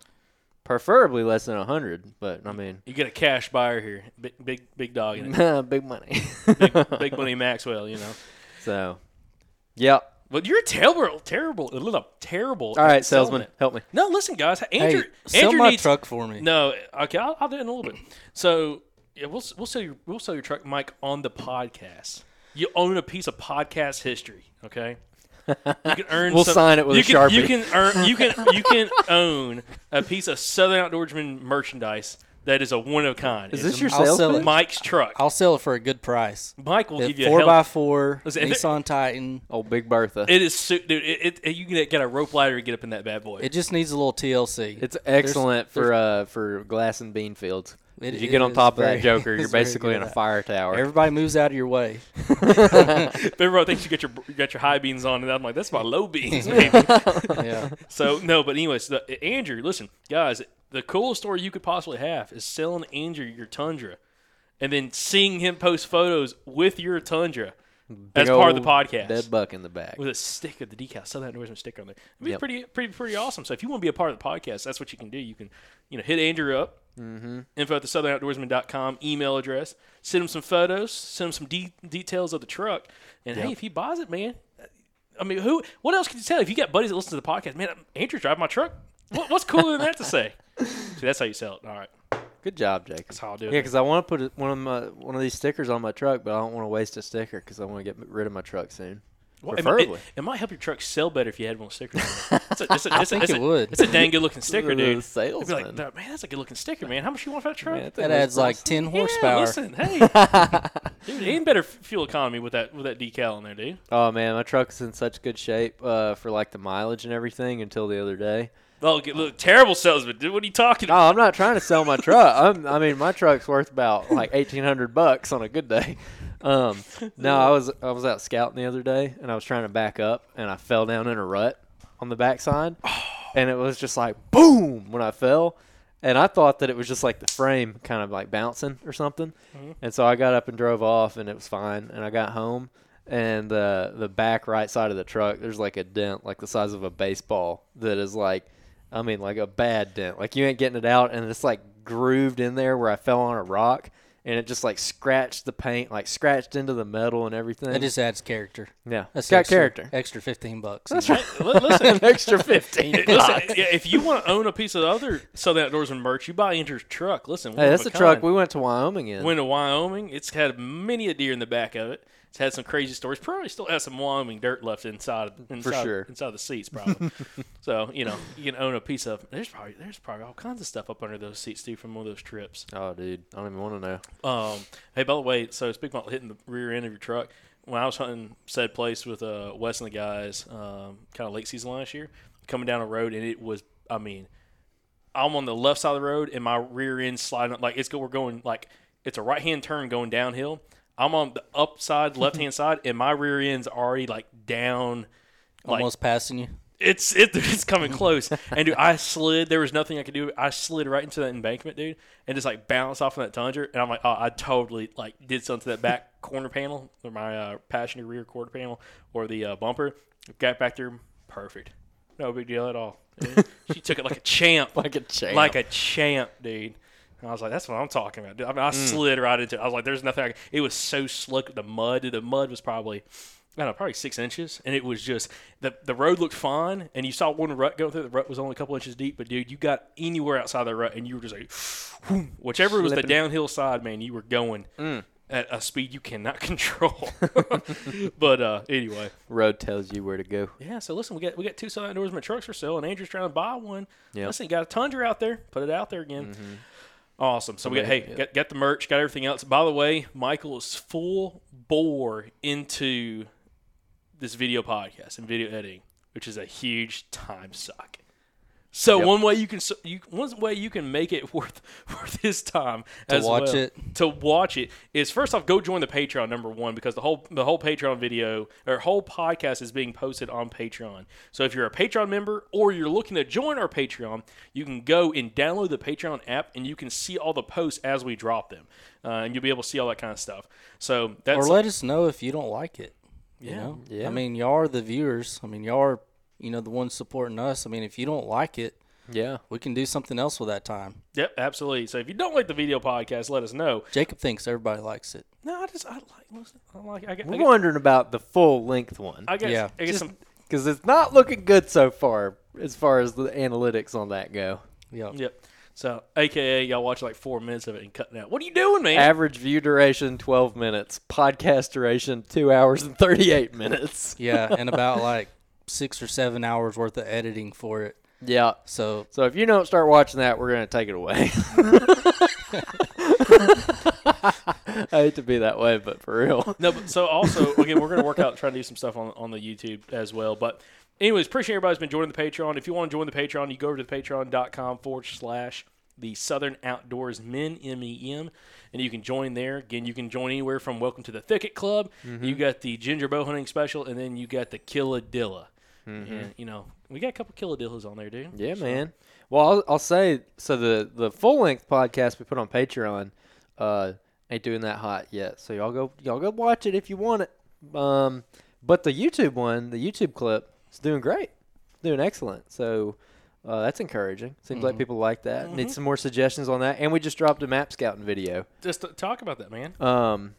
S1: Preferably less than 100, but I mean,
S3: You get a cash buyer here. Big big big dog in it.
S1: big money.
S3: big, big money Maxwell, you know.
S1: so, yep.
S3: But you're terrible, terrible, a little terrible.
S1: All
S3: at
S1: right,
S3: selling
S1: salesman,
S3: it.
S1: help me.
S3: No, listen, guys. Andrew,
S4: hey, sell
S3: Andrew
S4: my
S3: needs,
S4: truck for me.
S3: No, okay, I'll, I'll do it in a little bit. So yeah, we'll we'll sell your we'll sell your truck, Mike, on the podcast. You own a piece of podcast history, okay? You can earn.
S1: We'll
S3: some-
S1: sign it with
S3: you
S1: a
S3: can,
S1: Sharpie.
S3: You can earn. You can you can own a piece of Southern Outdoorsman merchandise that is a one of a kind.
S1: Is
S3: It's
S1: this your
S4: I'll
S1: sales
S4: sell
S1: pitch?
S4: it.
S3: Mike's truck?
S4: I'll sell it for a good price.
S3: Mike will
S4: The
S3: give you a
S4: four
S3: hell-
S4: by four
S3: Listen, if it-
S4: Nissan Titan.
S1: Oh, Big Bertha.
S3: It is, su- dude. It, it, you can get a rope ladder to get up in that bad boy.
S4: It just needs a little TLC.
S1: It's excellent for uh for glass and bean fields.
S4: It-
S1: if you get on top of
S4: very-
S1: that joker, you're basically in a fire tower.
S4: Everybody moves out of your way.
S3: Everybody thinks you got your you got your high beans on, and I'm like, that's my low beans, baby.
S4: yeah.
S3: so no, but anyways, the, Andrew, listen, guys, the coolest story you could possibly have is selling Andrew your Tundra, and then seeing him post photos with your Tundra as part of the podcast.
S1: Dead buck in the back.
S3: with a stick of the decal, Southern Outdoorsman sticker on there. It'd be
S1: Yep.
S3: pretty, pretty, pretty awesome. So if you want to be a part of the podcast, that's what you can do. You can, you know, hit Andrew up, mm-hmm. info at the southernoutdoorsman.com, email address, send him some photos, send him some de- details of the truck, and hey, if he buys it, man, I mean, who? What else can you tell? If you got buddies that listen to the podcast, man, Andrew's driving my truck. What, what's cooler than that to say? See, that's how you sell it. All right,
S1: Good job, Jake.
S3: that's how I'll do it.
S1: Yeah, because I want to put one of my one of these stickers on my truck, but I don't want to waste a sticker because I want to get rid of my truck soon.
S3: Well, it,
S1: Preferably.
S3: it, it might help your truck sell better if you had one sticker. on it. It's a, it's a, it's a,
S4: think
S3: it's
S4: it
S3: a-
S4: would.
S3: It's a dang good looking sticker, dude. You'd like, man, that's a good looking sticker, man. How much you want for that truck?
S1: Man,
S4: That
S1: was
S4: adds like
S1: awesome.
S4: 10
S3: Yeah,
S4: horsepower.
S3: listen, hey, dude, ain't better fuel economy with that with that decal on there, dude.
S1: Oh man, my truck's in such good shape uh, for like the mileage and everything until the other day.
S3: Oh, get- look, terrible salesman, dude. What are you talking
S1: No,
S3: about?
S1: I'm not trying to sell my truck. I'm, I mean, my truck's worth about like eighteen hundred bucks on a good day. Um, no, I was I was out scouting the other day and I was trying to back up and I fell down in a rut on the backside, and it was just like boom when I fell, and I thought that it was just like the frame kind of like bouncing or something, and so I got up and drove off and it was fine, and I got home. And uh, the back right side of the truck, there's like a dent, like the size of a baseball, that is like I mean, like a bad dent. Like you ain't getting it out, and it's like grooved in there where I fell on a rock, and it just like scratched the paint, like scratched into the metal and everything.
S4: It just adds character.
S1: yeah,
S4: That's
S1: it's got
S4: extra,
S1: character.
S4: Extra 15 bucks.
S1: That's right.
S3: Listen,
S1: An extra fifteen.
S3: listen, yeah, if you want to own a piece of other Southern Outdoorsman merch, you buy Andrew's truck. Listen,
S1: Hey, that's
S3: of
S1: the
S3: a
S1: truck we went to Wyoming in.
S3: Went to Wyoming. It's had many a deer in the back of it. It's had some crazy stories. Probably still has some Wyoming dirt left inside, inside
S1: sure.
S3: inside the seats, probably. so you know, you can own a piece of. There's probably there's probably all kinds of stuff up under those seats too from one of those trips.
S1: oh, dude, I don't even want to know.
S3: Um, hey, by the way, so speaking about hitting the rear end of your truck, when I was hunting said place with uh, Wes and the guys, um, kind of late season last year, coming down a road, and it was, I mean, I'm on the left side of the road, and my rear end sliding up, like it's go, we're going like it's a right hand turn going downhill. I'm on the upside, left hand side, and my rear end's already like down. Like,
S4: Almost passing you.
S3: it's it, it's coming close. and dude, I slid. There was nothing I could do. I slid right into that embankment, dude, and just like bounced off of that Tundra. And I'm like, oh, I totally like did something to that back corner panel or my uh, passenger rear quarter panel or the uh, bumper. Got back there, perfect. No big deal at all. she took it like a champ,
S1: Like a champ.
S3: like a champ, dude. And I was like, that's what I'm talking about. Dude. I mean, I mm. slid right into it. I was like, there's nothing. I can, it was so slick. The mud, the mud was probably, I don't know, probably six inches. And it was just, the, the road looked fine. And you saw one rut going through. The rut was only a couple inches deep. But, dude, you got anywhere outside the rut and you were just like, whoom. whichever was the downhill side, man, you were going mm. at a speed you cannot control. but uh, anyway.
S1: Road tells you where to go.
S3: Yeah, so listen, we got we got two Southern Outdoorsman trucks for sale, and Andrew's trying to buy one.
S1: Yep.
S3: Listen, got a Tundra out there. Put it out there again. Mm-hmm. Awesome. So we got hey, got, got the merch, got everything else. By the way, Michael is full bore into this video podcast and video editing, which is a huge time suck. So
S1: Yep.
S3: one way you can you one way you can make it worth worth his time
S4: To
S3: as
S4: watch
S3: well,
S4: it.
S3: to watch it is first off go join the Patreon number one because the whole the whole Patreon video or whole podcast is being posted on Patreon. So if you're a Patreon member or you're looking to join our Patreon, you can go and download the Patreon app and you can see all the posts as we drop them, uh, and you'll be able to see all that kind of stuff. So that's
S4: or let us know if you don't like it. You
S3: Yeah.
S4: know?
S1: Yeah.
S4: I mean, y'all are the viewers. I mean, y'all are, you know, the ones supporting us. I mean, if you don't like it,
S1: Yeah.
S4: we can do something else with that time.
S3: yep absolutely. So if you don't like the video podcast, let us know.
S4: Jacob thinks everybody likes it.
S3: No, I just I like listen, I like I, get-
S1: We're
S3: get-
S1: wondering about the full length one
S3: I guess
S4: Yeah.
S3: I get some
S1: because it's not looking good so far as far as the analytics on that go.
S4: Yeah.
S3: Yep. So, AKA, y'all watch like four minutes of it and cutting out. What are you doing, man?
S1: Average view duration 12 minutes. Podcast duration 2 hours and 38 minutes.
S4: Yeah, and about like six or seven hours worth of editing for it.
S1: Yeah.
S4: So
S1: So if you don't start watching that, we're going to take it away. I hate to be that way, but for real.
S3: no, but so also again, we're gonna work out trying to do some stuff on on the YouTube as well. But anyways, appreciate everybody's been joining the Patreon. If you want to join the Patreon, you go over to the patreon.com forward slash the Southern Outdoors Men M E M, and you can join there. Again, you can join anywhere from Welcome to the Thicket Club. You mm-hmm. got the Ginger Bow Hunting Special, and then you got the Killadilla. And you know, we got a couple Killadillas on there, dude.
S1: Yeah, man. Well, I'll, I'll say so. The the full length podcast we put on Patreon uh, ain't doing that hot yet. So y'all go y'all go watch it if you want it. Um, but the YouTube one, the YouTube clip, is doing great, doing excellent. So uh, that's encouraging. Seems like people like that. Need some more suggestions on that. And we just dropped a map scouting video.
S3: Just talk about that, man.
S1: Um,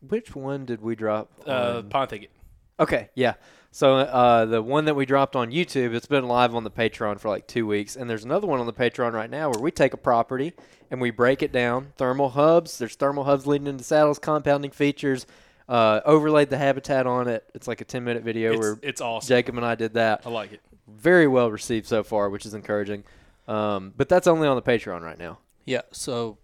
S1: which one did we drop?
S3: Uh, Pond Thicket.
S1: Okay, yeah. So uh, the one that we dropped on YouTube, it's been live on the Patreon for like two weeks, and there's another one on the Patreon right now where we take a property and we break it down. Thermal hubs. There's thermal hubs leading into saddles, compounding features. Uh, overlaid the habitat on it. It's like a 10 minute video
S3: It's,
S1: where
S3: it's awesome.
S1: Jacob and I did that.
S3: I like it.
S1: Very well received so far, which is encouraging. Um, but that's only on the Patreon right now.
S4: yeah, so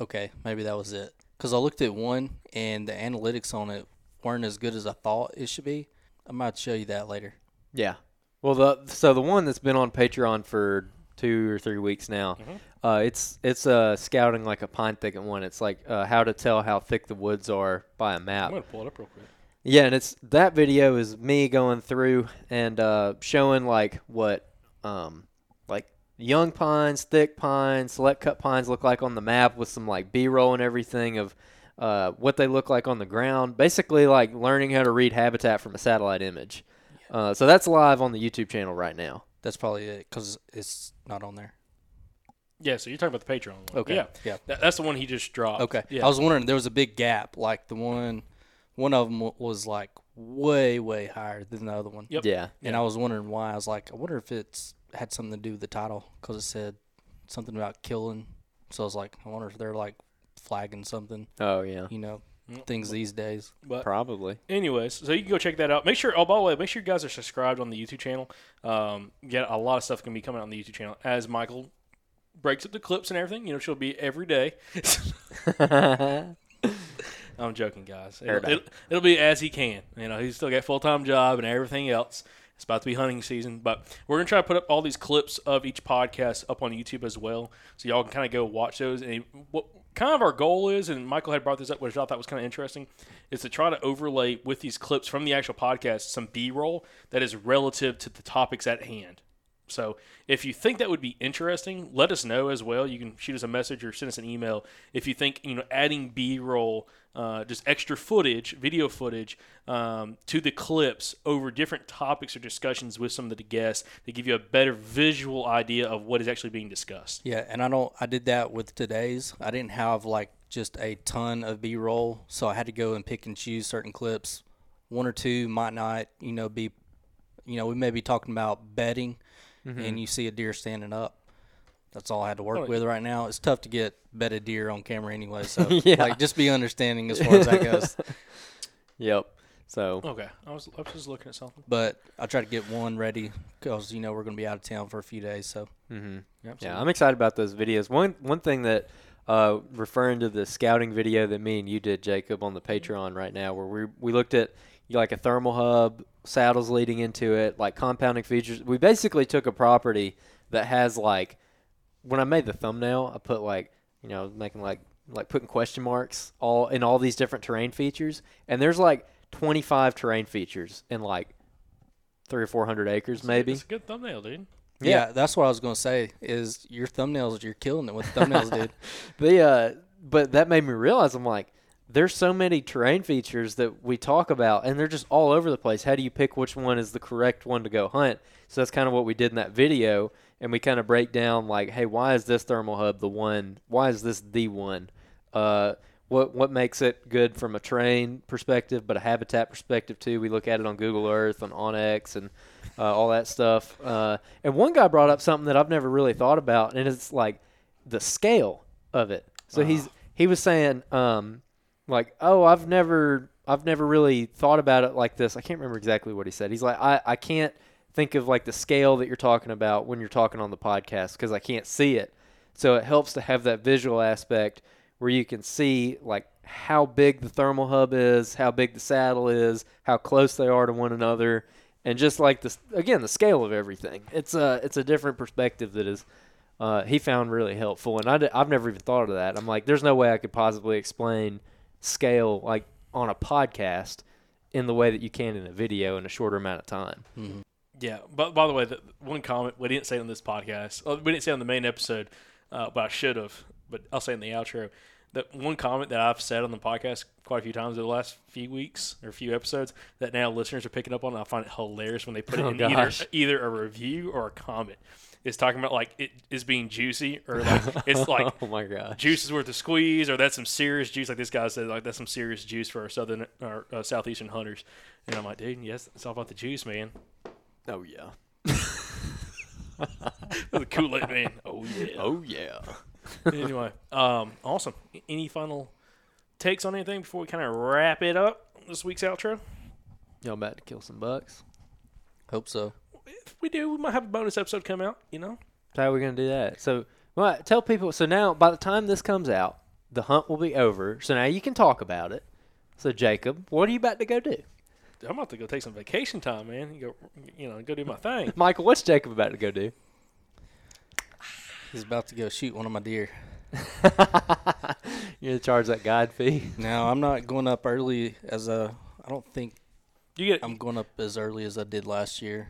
S4: okay, maybe that was it. Because I looked at one and the analytics on it weren't as good as I thought it should be. I might show you that later.
S1: Yeah. Well, the so the one that's been on Patreon for two or three weeks now, uh, it's it's uh, scouting like a pine thicket one. It's like uh, how to tell how thick the woods are by a map.
S3: I'm gonna pull it up real quick.
S1: Yeah, and it's that video is me going through and uh, showing like what um, like young pines, thick pines, select cut pines look like on the map with some like B roll and everything of uh, what they look like on the ground. Basically, like learning how to read habitat from a satellite image. Uh, so that's live on the YouTube channel right now.
S4: That's probably it because it's not on there.
S3: Yeah, so you're talking about the Patreon one.
S4: Okay.
S3: Yeah.
S4: Yeah.
S3: That, that's the one he just dropped.
S4: Okay.
S3: Yeah.
S4: I was wondering there was a big gap. Like the one, one of them was like way way higher than the other one.
S3: Yep.
S1: Yeah.
S4: And I was wondering why. I was like, I wonder if it's had something to do with the title because it said something about killing. So I was like, I wonder if they're like flagging something.
S1: Oh yeah.
S4: You know, things these days.
S3: but
S1: Probably.
S3: anyways, so you can go check that out. Make sure. Oh, by the way, make sure you guys are subscribed on the YouTube channel. Um, get a lot of stuff can be coming out on the YouTube channel as Michael breaks up the clips and everything. You know, she'll be every day. I'm joking, guys. It'll, it'll, it'll be as he can. You know, he's still got full time job and everything else. It's about to be hunting season, but we're gonna try to put up all these clips of each podcast up on YouTube as well, so y'all can kind of go watch those. And what kind of our goal is, and Michael had brought this up, which I thought was kind of interesting, is to try to overlay with these clips from the actual podcast some B-roll that is relative to the topics at hand. So if you think that would be interesting, let us know as well. You can shoot us a message or send us an email if you think you know adding B-roll, uh, just extra footage, video footage um, to the clips over different topics or discussions with some of the guests to give you a better visual idea of what is actually being discussed.
S4: Yeah, and I don't. I did that with today's. I didn't have like just a ton of B roll, so I had to go and pick and choose certain clips. One or two might not, you know, be, you know, we may be talking about bedding, and you see a deer standing up. That's all I had to work
S3: Oh,
S4: with right now. It's tough to get bedded deer on camera anyway, so
S1: Yeah.
S4: like just be understanding as far as that goes.
S1: Yep. So
S3: Okay, I was, I was just looking at something.
S4: But I try to get one ready because you know we're going to be out of town for a few days, so mm-hmm.
S1: Yeah, I'm excited about those videos. One one thing that uh, referring to the scouting video that me and you did, Jacob, on the mm-hmm. Patreon right now, where we we looked at you like a thermal hub, saddles leading into it, like compounding features. We basically took a property that has like when I made the thumbnail, I put like you know making like like putting question marks all in all these different terrain features, and there's like 25 terrain features in like three or four hundred acres maybe.
S3: It's a good thumbnail, dude.
S4: Yeah, that's what I was gonna say. Is your thumbnails? You're killing it with thumbnails, dude.
S1: The uh, but that made me realize I'm like, there's so many terrain features that we talk about, and they're just all over the place. How do you pick which one is the correct one to go hunt? So that's kind of what we did in that video, and we kind of break down like, hey, why is this thermal hub the one? Why is this the one? Uh, what what makes it good from a terrain perspective, but a habitat perspective too? We look at it on Google Earth, on onX, and uh, all that stuff. Uh, and one guy brought up something that I've never really thought about, and it's like the scale of it. So he's he was saying, um, like, oh, I've never I've never really thought about it like this. I can't remember exactly what he said. He's like, I, I can't think of like the scale that you're talking about when you're talking on the podcast because I can't see it. So it helps to have that visual aspect where you can see like how big the thermal hub is, how big the saddle is, how close they are to one another, and just like this again the scale of everything. It's a it's a different perspective that is uh, he found really helpful, and I d- I've never even thought of that. I'm like, there's no way I could possibly explain scale like on a podcast in the way that you can in a video in a shorter amount of time.
S3: Yeah, but by the way, the, one comment we didn't say on this podcast, oh, we didn't say on the main episode, uh, but I should have. But I'll say in the outro. That one comment that I've said on the podcast quite a few times over the last few weeks or a few episodes that now listeners are picking up on. And I find it hilarious when they put it
S1: Oh,
S3: in either, either a review or a comment. It's talking about like it is being juicy or like it's like
S1: oh my god
S3: juice is worth a squeeze, or that's some serious juice. Like this guy said, like that's some serious juice for our southern or uh, southeastern hunters. And I'm like, dude, yes, it's all about the juice, man.
S1: Oh yeah.
S3: the Kool Aid man. Oh yeah.
S1: Oh yeah.
S3: anyway, um, awesome. Any final takes on anything before we kind of wrap it up? This week's outro.
S1: Y'all about to kill some bucks.
S4: Hope so.
S3: If we do, we might have a bonus episode come out. You know,
S1: How are we gonna do that? So, well, tell people. So now, by the time this comes out, the hunt will be over. So now you can talk about it. So Jacob, what are you about to go do?
S3: I'm about to go take some vacation time, man. You go, you know, go do my thing.
S1: Michael, what's Jacob about to go do?
S4: He's about to go shoot one of my deer.
S1: You're gonna charge that guide fee.
S4: No, I'm not going up early as a. I don't think
S3: You get.
S4: I'm going up as early as I did last year,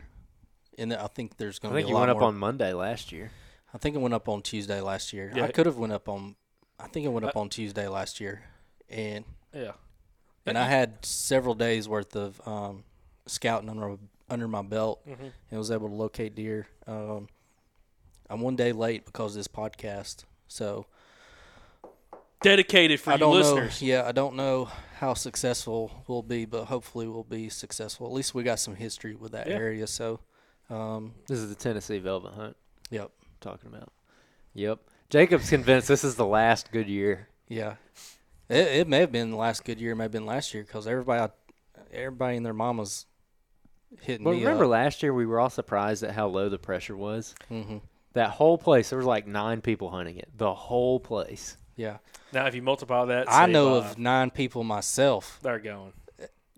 S4: and I think there's going to be I
S1: think
S4: a
S1: you
S4: lot
S1: went up on Monday last year.
S4: I think it went up on Tuesday last year.
S3: Yeah.
S4: I could have went up on. I think it went up on Tuesday last year, and
S3: yeah.
S4: and I had several days worth of um, scouting under under my belt,
S3: Mm-hmm.
S4: and was able to locate deer. Um, I'm one day late because of this podcast, so
S3: Dedicated for
S4: I
S3: you
S4: don't
S3: listeners.
S4: know. Yeah, I don't know how successful we'll be, but hopefully we'll be successful. At least we got some history with that
S3: Yeah.
S4: area. So, um,
S1: This is the Tennessee velvet hunt
S4: yep,
S1: talking about. Yep. Jacob's convinced this is the last good year.
S4: yeah. It, it may have been the last good year. It may have been last year because everybody, everybody and their mamas hitting
S1: But
S4: me
S1: remember
S4: up.
S1: last year we were all surprised at how low the pressure was.
S4: hmm
S1: That whole place, there was like nine people hunting it. The whole place.
S4: Yeah,
S3: Now, if you multiply that,
S4: I know
S3: by-
S4: of nine people myself,
S3: They're going.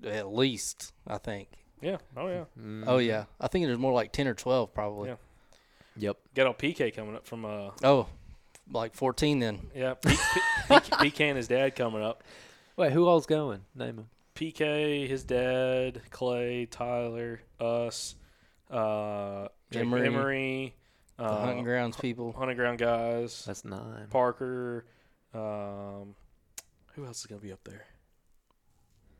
S4: at least. I think.
S3: Yeah. Oh yeah.
S4: Oh yeah, I think there's more like ten or twelve probably.
S3: Yeah.
S1: Yep.
S3: Got all PK coming up from uh
S4: Oh, like fourteen then.
S3: yeah P- P- PK and his dad coming up.
S1: Wait, who all's going? Name them.
S3: PK, his dad, Clay, Tyler, us, uh, Jake
S4: Emery,
S3: Emery,
S4: The
S3: uh,
S4: hunting grounds people.
S3: hunting ground guys,
S1: That's nine.
S3: Parker. Um, who else is gonna be up there?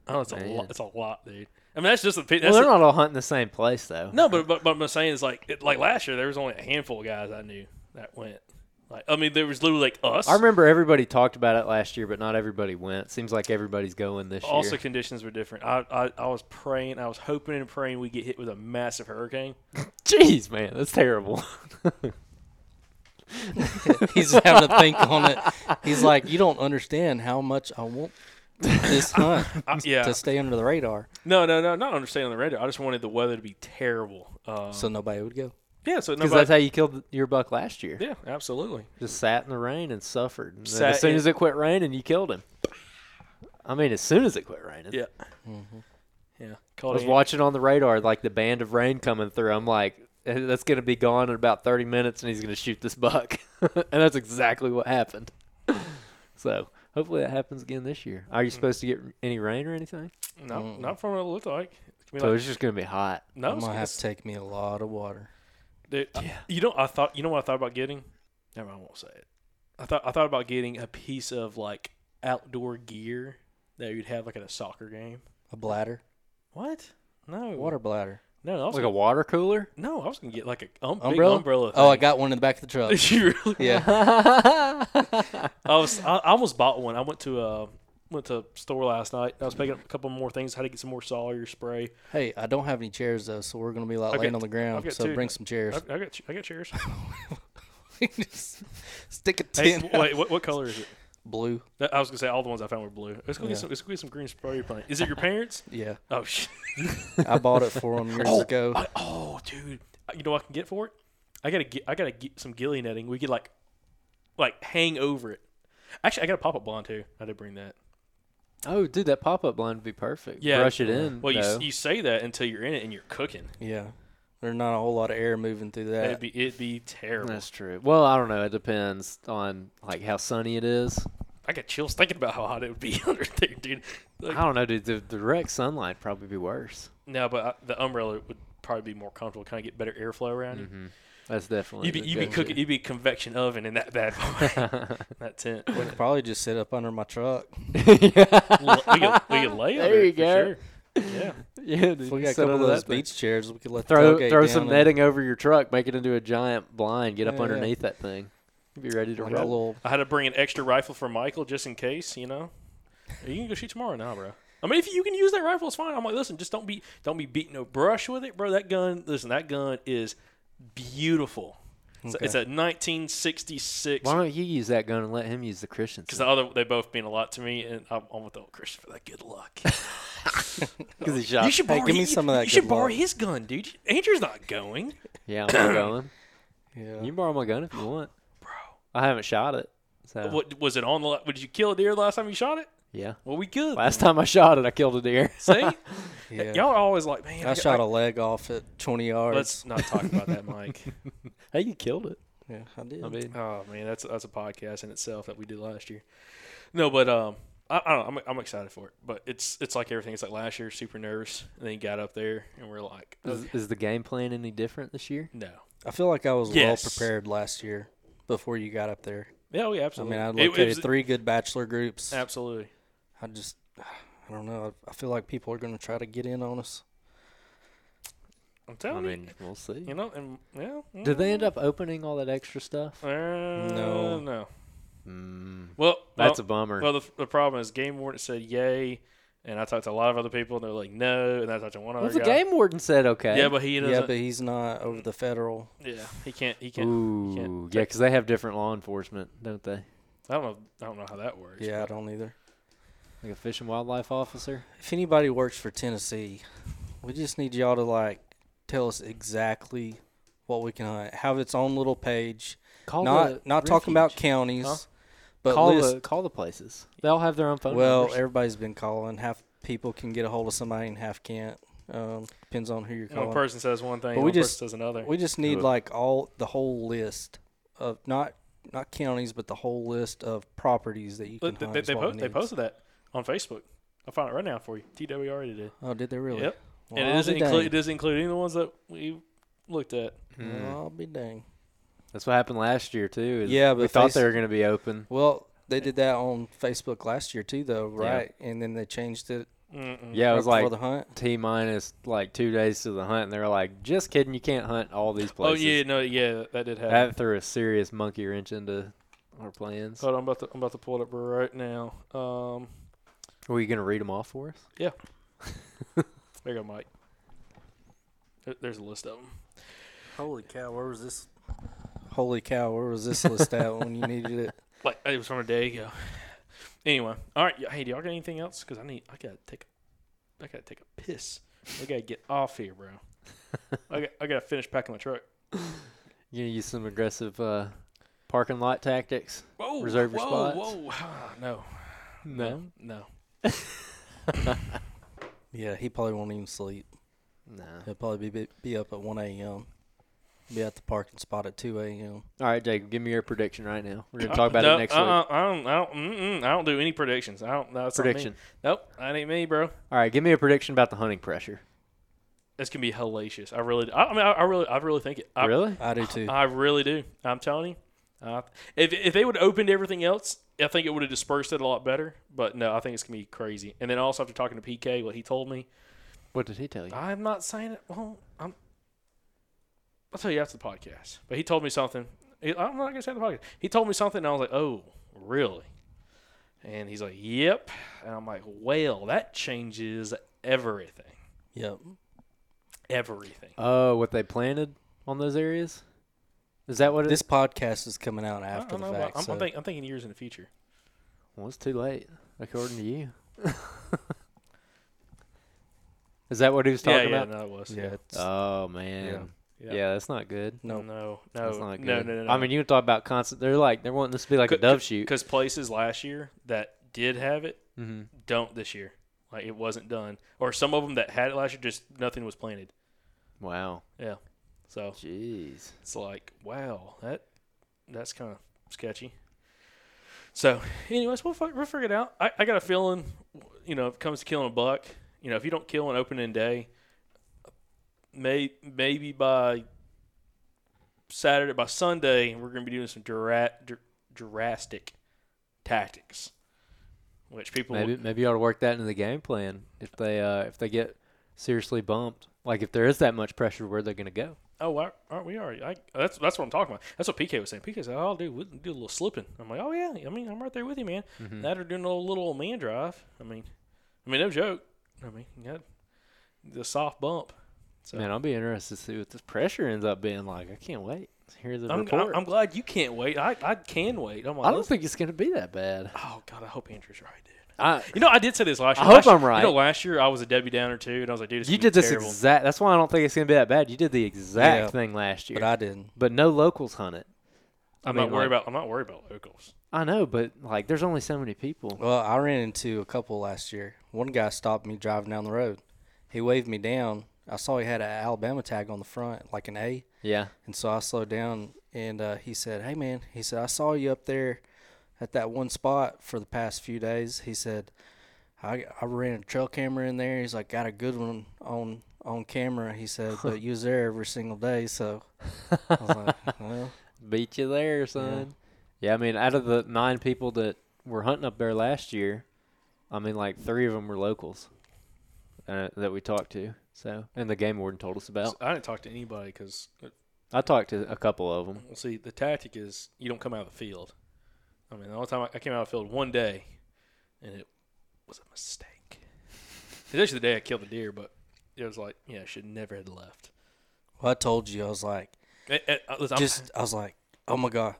S3: Oh, it's a lot. It's a lot, dude. I mean, that's just the. That's
S1: Well, they're
S3: the-
S1: not all hunting the same place though.
S3: no, but, but but I'm saying is like it, like last year there was only a handful of guys I knew that went. Like I mean, there was literally like us.
S1: I remember everybody talked about it last year, but not everybody went. Seems like everybody's going this
S3: Also,
S1: year.
S3: Also, conditions were different. I, I I was praying, I was hoping and praying we get hit with a massive hurricane.
S1: Jeez, man, that's terrible.
S4: He's having to think on it. He's like, you don't understand how much I want this hunt
S3: I, yeah.
S4: to stay under the radar,
S3: No, no, no, not understanding the radar. I just wanted the weather to be terrible. Uh,
S4: so nobody would go.
S3: yeah, so
S1: Because
S3: nobody.
S1: that's how you killed your buck last year.
S3: yeah, absolutely.
S1: Just sat in the rain and suffered. And then
S3: Sat
S1: as soon
S3: in-
S1: as it quit raining, you killed him. I mean, as soon as it quit raining.
S3: Yeah. Yeah,
S1: I
S3: called
S1: was
S3: An-
S1: watching on the radar like the band of rain coming through. I'm like, "Eh, that's gonna be gone in about 30 minutes, and he's gonna shoot this buck, and that's exactly what happened. so hopefully that happens again this year. Are you supposed to get any rain or anything?
S3: No,
S4: Mm.
S3: not from what it looked like. It's gonna be
S1: So
S3: like-
S1: it's just gonna be hot.
S3: no,
S4: I'm
S3: it's
S4: gonna
S3: gonna
S4: have to take me a lot of water.
S3: Dude, you know, I thought you know what I thought about getting. Never, mind, I won't say it. I thought I thought about getting a piece of like outdoor gear that you'd have like at a soccer game.
S4: A bladder,
S3: What? No
S4: water bladder,
S3: No, I was
S1: Like a
S3: gonna,
S1: water cooler.
S3: no, I was gonna get like a um, big
S4: umbrella.
S3: umbrella.
S4: Oh, I got one in the back of the truck.
S3: you really?
S4: yeah,
S3: I was. I, I almost bought one. I went to uh went to a store last night. I was picking up a couple more things. Had to get some more Sawyer spray.
S4: Hey, I don't have any chairs though, so we're gonna be like
S3: I've
S4: laying
S3: got-
S4: on the ground. So
S3: two.
S4: bring some chairs.
S3: I, I got ch- I got chairs.
S4: Just Stick a
S3: hey,
S4: tin.
S3: w- wait, what, what color is it?
S4: Blue.
S3: That- I was gonna say all the ones I found were blue. Let's go
S4: Yeah.
S3: get some. Let's go get some green spray paint. Is it your parents?
S4: Yeah,
S3: Oh shit.
S4: I bought it for them years
S3: Oh,
S4: ago.
S3: I- oh, dude, uh, you know what I can get for it? I gotta get, I gotta get some ghillie netting. We could like, like hang over it. Actually, I got a pop up blind too. I did bring that.
S1: Oh, dude, that pop up blind would be perfect.
S3: Yeah.
S1: brush it in.
S3: Well, you,
S1: though.
S3: s- you say that until you're in it and you're cooking.
S4: Yeah, there's not a whole lot of air moving through that.
S3: It'd be, it'd be terrible.
S1: That's true. Well, I don't know. It depends on like how sunny it is.
S3: I got chills thinking about how hot it would be under there, dude. Like,
S1: I don't know, dude. The direct sunlight probably be worse.
S3: no, but I, the umbrella would probably be more comfortable. Kind of get better airflow around you. Mm-hmm.
S1: That's definitely.
S3: You'd be,
S1: the
S3: you'd be
S1: go-to.
S3: cooking. You'd be convection oven in that bad boy, that tent.
S4: we could probably just sit up under my truck.
S3: we could, we could lay under
S1: There you
S3: for
S1: go.
S3: sure. Yeah.
S1: yeah, dude.
S4: If we got a couple of those
S1: that thing.
S4: beach chairs, we could let
S1: Throw
S4: the
S1: throw some netting over your truck, make it into a giant blind, get up
S4: Yeah, yeah.
S1: underneath that thing. Be ready to
S4: Like
S1: roll.
S4: little.
S3: I had to bring an extra rifle for Michael just in case, you know. You can go shoot tomorrow now, bro. I mean, if you can use that rifle, it's fine. I'm like, listen, just don't be don't be beating no brush with it, bro. That gun, listen, that gun is beautiful. It's, it's a 1966.
S1: Why don't you use that gun and let him use the Christian?
S3: Because the other, they both mean a lot to me, and I'm, I'm with the old Christian for that good luck.
S1: Because he shot.
S3: you should
S4: Hey,
S3: borrow,
S4: give me
S3: he-
S4: some of that
S3: You should
S4: good
S3: borrow
S4: luck.
S3: his gun, dude. Andrew's not going,
S1: Yeah, I'm not going.
S4: Yeah.
S1: You can borrow my gun if you want.
S3: bro.
S1: I haven't shot it. So
S3: What was it on? the Did you kill a deer last time you shot it?
S1: Yeah.
S3: Well, we good.
S1: Last time I shot it, I killed a deer.
S3: See,
S4: Yeah.
S3: y'all are always like, man.
S4: I shot a leg off at 20 yards.
S3: Let's not talk about that, Mike.
S1: hey, you killed it.
S4: yeah, I did.
S1: I mean,
S3: Oh man, that's that's a podcast in itself that we did last year. No, but um, I, I don't know. I'm, I'm excited for it, but it's it's like everything. It's like last year, super nervous, and then you got up there, and we're like,
S1: is, is the game plan any different this year?
S3: no,
S4: I feel like I was
S3: Yes.
S4: well prepared last year before you got up there.
S3: yeah, oh, yeah,
S4: I mean, I
S3: It-
S4: located
S3: it was-
S4: three good bachelor groups.
S3: Absolutely.
S4: I just, I don't know. I, I feel like people are going to try to get in on us.
S3: I'm telling
S1: I
S3: telling
S1: mean, we'll see.
S3: you, you know, and yeah.
S1: Did they end up opening all that extra stuff?
S3: Uh,
S4: No.
S3: no.
S1: Mm,
S3: Well,
S1: that's
S3: well,
S1: a bummer.
S3: well. The, the problem is, game warden said yay, and I talked to a lot of other people, and they're like no, and I talked to one other
S1: well, the
S3: guy.
S1: game warden said okay.
S3: Yeah, but he doesn't.
S4: Yeah, but he's not over the federal.
S3: yeah, he can't. He can't.
S1: Ooh,
S3: can't
S1: yeah, because they have different law enforcement, don't they?
S3: I don't know. I don't know how that works.
S4: Yeah, I don't either.
S1: Like a fish and wildlife officer.
S4: If anybody works for Tennessee, we just need y'all to like tell us exactly what we can hunt. Have its own little page.
S1: Call
S4: not
S1: the
S4: not talking about counties,
S3: Huh?
S4: but
S1: call
S4: list.
S1: the call the places. They all have their own phone
S4: well,
S1: numbers.
S4: everybody's been calling. Half people can get a hold of somebody and half can't. Um, depends on who you're calling.
S3: One person says one thing,
S4: But we just-
S3: person says another.
S4: We just need like all the whole list of not not counties, but the whole list of properties that you can
S3: Look, they,
S4: hunt.
S3: they, they, po- they posted that on Facebook. I'll find it right now for you. TWR did.
S4: Oh, did they really?
S3: Yep.
S4: Well,
S3: and it
S4: I'll
S3: doesn't include it doesn't include any of the ones that we looked at.
S1: Hmm.
S4: Well, I'll be dang.
S1: That's what happened last year too. is
S4: Yeah,
S1: we
S4: but
S1: thought
S4: face-
S1: they were going to be open.
S4: Well, they did that on Facebook last year too, though,
S1: Yeah.
S4: right? And then they changed it.
S3: Mm-mm.
S1: Yeah, it was
S4: before
S1: like
S4: the hunt.
S1: T minus like two days to the hunt, and they were like, "Just kidding, you can't hunt all these places.
S3: Oh
S1: places."
S3: yeah, no, yeah, that did happen.
S1: that threw a serious monkey wrench into our plans.
S3: Hold on, I'm about to I'm about to pull it up right now. Um,
S1: Were you going to read them off for us? Yeah.
S3: there you go, Mike. There's a list of them.
S4: Holy cow! Where was this? Holy cow! Where was this list at when you needed it?
S3: Like it was from a day ago. Anyway, all right. Hey, do y'all got anything else? Because I need. I gotta take. A, I gotta take a piss. I gotta get off here, bro. I got. I gotta finish packing my truck.
S1: You gonna use some aggressive uh, parking lot tactics?
S3: Whoa!
S1: Reserve your
S3: whoa,
S1: spots?
S3: Whoa! no. No. No.
S4: You Yeah, he probably won't even sleep.
S1: Nah.
S4: He'll probably be be up at 1 a.m. Be at the parking spot at 2 a.m.
S1: All right, Jacob, give me your prediction right now. We're gonna uh, talk about
S3: no,
S1: it next
S3: uh-uh,
S1: week.
S3: I don't. I don't. Mm-mm, I don't do any predictions. I don't. That's not me.
S1: Prediction.
S3: Nope, that ain't me, bro.
S1: All right, give me a prediction about the hunting pressure.
S3: It's gonna be hellacious. I really. I, I mean, I, I really. I really think it. I,
S1: really?
S4: I do too.
S3: I really do. I'm telling you. Uh, if if they would have opened everything else, I think it would have dispersed it a lot better. But no, I think it's gonna be crazy. And then also after talking to PK, what he told me,
S1: What did he tell you?
S3: I'm not saying it. Well, I'm. I'll tell you after the podcast. But he told me something. I'm not gonna say it the podcast. He told me something, and I was like, "Oh, really?" And he's like, "Yep." And I'm like, "Well, that changes everything.
S4: Yep.
S3: Everything."
S1: Oh, what they planted on those areas? Is that what it
S4: This
S1: is?
S4: podcast is coming out
S3: I
S4: after
S3: don't
S4: the
S3: know.
S4: fact.
S3: I'm,
S4: so
S3: I'm, think, I'm thinking years in the future.
S1: Well, it's too late, according to you. is that what he was talking
S3: yeah,
S1: about?
S3: no, it was.
S4: yeah, it's,
S1: Oh man.
S3: Yeah.
S1: Yeah. that's not good.
S4: no.
S3: No, no,
S1: That's not good.
S3: no, no, no, no.
S1: I mean, you talk about constant. They're like they're wanting this to be like a dove shoot.
S3: Because places last year that did have it
S1: hmm
S3: don't this year. Like it wasn't done, or some of them that had it last year just nothing was planted.
S1: Wow.
S3: Yeah, so
S1: Jeez.
S3: it's like wow, that that's kind of sketchy. So, anyways, we'll, we'll figure it out. I, I got a feeling, you know, if it comes to killing a buck, you know, if you don't kill an opening day, may maybe by Saturday, by Sunday, we're going to be doing some dura- dr- drastic tactics, which people
S1: Maybe maybe you ought to work that into the game plan. If they uh if they get seriously bumped, like if there is that much pressure, where they're gonna go?
S3: Oh, why- aren't we already? I, that's that's what I'm talking about. That's what PK was saying. PK said, "Oh, dude, we'll do a little slipping." I'm like, "Oh yeah, I mean, I'm right there with you, man."
S1: Mm-hmm.
S3: That or doing a little, little man drive. I mean, I mean, no joke. I mean, you got the soft bump. So
S1: Man, I'll be interested to see what this pressure ends up being like. I can't wait to hear the
S3: I'm,
S1: report.
S3: I'm, I'm glad you can't wait. I, I can wait. I'm like,
S1: I don't think it's gonna be that bad.
S3: Oh God, I hope Andrew's right, dude.
S1: I,
S3: You know, I did say this last year.
S1: I
S3: year.
S1: hope
S3: Last-
S1: I'm right.
S3: You know, last year I was a Debbie Downer too, and I was like, dude, this
S1: you did
S3: be
S1: this
S3: terrible.
S1: exact. That's why I don't think it's gonna be that bad. You did the exact
S4: Yeah,
S1: thing last year,
S4: But I didn't.
S1: but no locals hunt it. I
S3: I'm
S1: mean,
S3: not worried
S1: like-
S3: about. I'm not worried about locals.
S1: I know, but like, there's only so many people.
S4: Well, I ran into a couple last year. One guy stopped me driving down the road. He waved me down. I saw he had an Alabama tag on the front, like an A.
S1: Yeah.
S4: And so I slowed down and uh, he said, Hey, man, he said, I saw you up there at that one spot for the past few days. He said, I, I ran a trail camera in there. He's like, Got a good one on on camera. He said, But you was there every single day. So I was like, Well,
S1: Beat you there, son. Yeah. I mean, out of the nine people that were hunting up there last year, I mean, like three of them were locals uh, that we talked to. So, and the game warden told us about.
S3: I didn't talk to anybody because
S1: I talked to a couple of them.
S3: See, the tactic is you don't come out of the field. I mean, the only time I, I came out of the field one day, and it was a mistake. It's actually the day I killed the deer, but it was like, yeah, I should never have left.
S4: well, I told you, I was like,
S3: Eh, eh, uh, listen,
S4: just, I was like, Oh my God.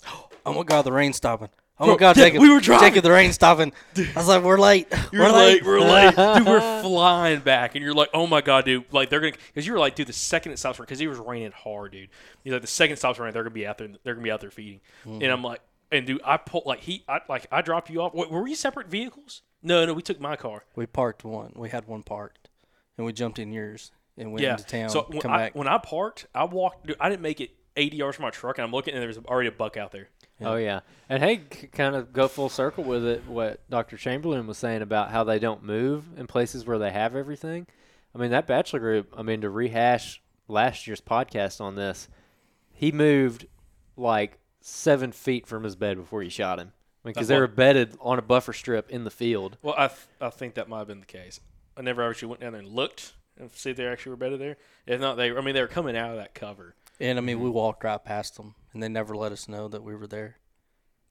S4: Oh my God, the rain's stopping. Oh
S3: Bro,
S4: my God, Jacob.
S3: we were driving.
S4: Jacob, the rain's stopping. I was like, We're late.
S3: you're
S4: we're
S3: late, we're late, dude. We're flying back, and you're like, oh my god, dude. Like they're gonna, because you were like, dude, the second it stops raining, because it was raining hard, dude. He's like, the second it stops raining, they're gonna be out there. They're gonna be out there feeding, and I'm like, and dude, I pulled like he, I like I dropped you off. Wait, were we separate vehicles? No, no, we took my car.
S4: We parked one. We had one parked, and we jumped in yours and went
S3: yeah.
S4: into town.
S3: So when
S4: come
S3: I,
S4: back.
S3: when I parked, I walked. Dude, I didn't make it 80 yards from my truck, and I'm looking, and there's already a buck out there.
S1: Oh yeah, and hey, kind of go full circle with it. What Dr. Chamberlain was saying about how they don't move in places where they have everything. I mean, that bachelor group. I mean, to rehash last year's podcast on this, he moved like seven feet from his bed before you shot him because
S3: That's
S1: they were bedded on a buffer strip in the field.
S3: Well, I th- I think that might have been the case. I never actually went down there and looked and see if they actually were bedded there. If not, they. I mean, they were coming out of that cover.
S4: and I mean, we walked right past them, and they never let us know that we were there.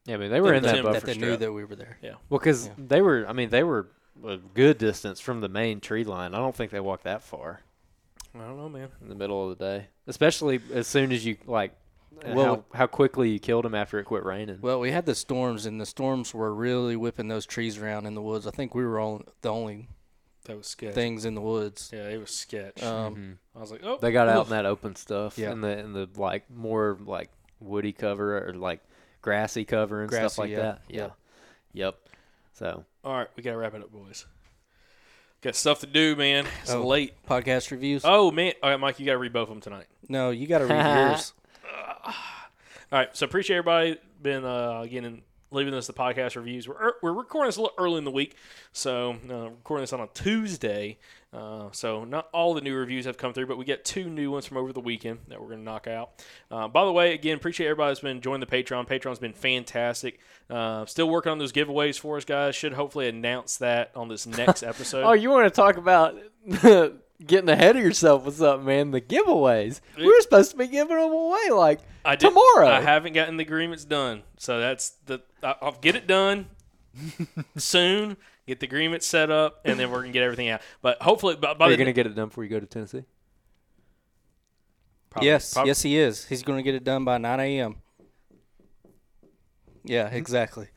S1: Yeah, I mean, they were in
S3: That-
S1: that
S3: that
S1: buffer
S4: that they knew that we were there.
S1: Yeah, well, because
S4: Yeah.
S1: they were. I mean, they were a good distance from the main tree line. I don't think they walked that far.
S3: I don't know, man.
S1: in the middle of the day, especially as soon as you like uh,
S4: Well-
S1: how, how quickly you killed him after it quit raining.
S4: Well, we had the storms, and the storms were really whipping those trees around in the woods. I think we were all the only
S3: That was sketch.
S4: things in the woods.
S3: Yeah, it was sketch.
S4: Um,
S3: I was like, oh,
S1: they got out in that open stuff,
S4: Yeah.
S1: in the in the like more like woody cover or like grassy cover and stuff like
S4: yeah.
S1: that. Yeah.
S4: Yep.
S1: Yep. So
S3: All right, we gotta wrap it up, boys. Got stuff to do, man. It's
S4: Oh.
S3: late.
S4: Podcast reviews.
S3: Oh man, all right, Mike, you got to read both of them tonight.
S4: No, you got to read yours.
S3: All right, so appreciate everybody been uh, again leaving us the podcast reviews. We're we're recording this a little early in the week, so uh, recording this on a Tuesday. Uh, so not all the new reviews have come through, but we get two new ones from over the weekend that we're going to knock out. Uh, by the way, again, appreciate everybody that's been joining the Patreon. Patreon's been fantastic. Uh, still working on those giveaways for us, guys. Should hopefully announce that on this next episode.
S1: Oh, you want to talk about getting ahead of yourself with something, man? The giveaways. We were supposed to be giving them away like
S3: I did,
S1: tomorrow.
S3: I haven't gotten the agreements done, so that's the. I- I'll get it done soon. Get the agreement set up, and then we're gonna get everything out. But hopefully, by, by
S1: Are you
S3: the
S1: going to get it done before you go to Tennessee?
S3: probably-
S4: yes,
S3: prob-
S4: yes, he is. He's going to get it done by 9 a.m. Yeah, exactly.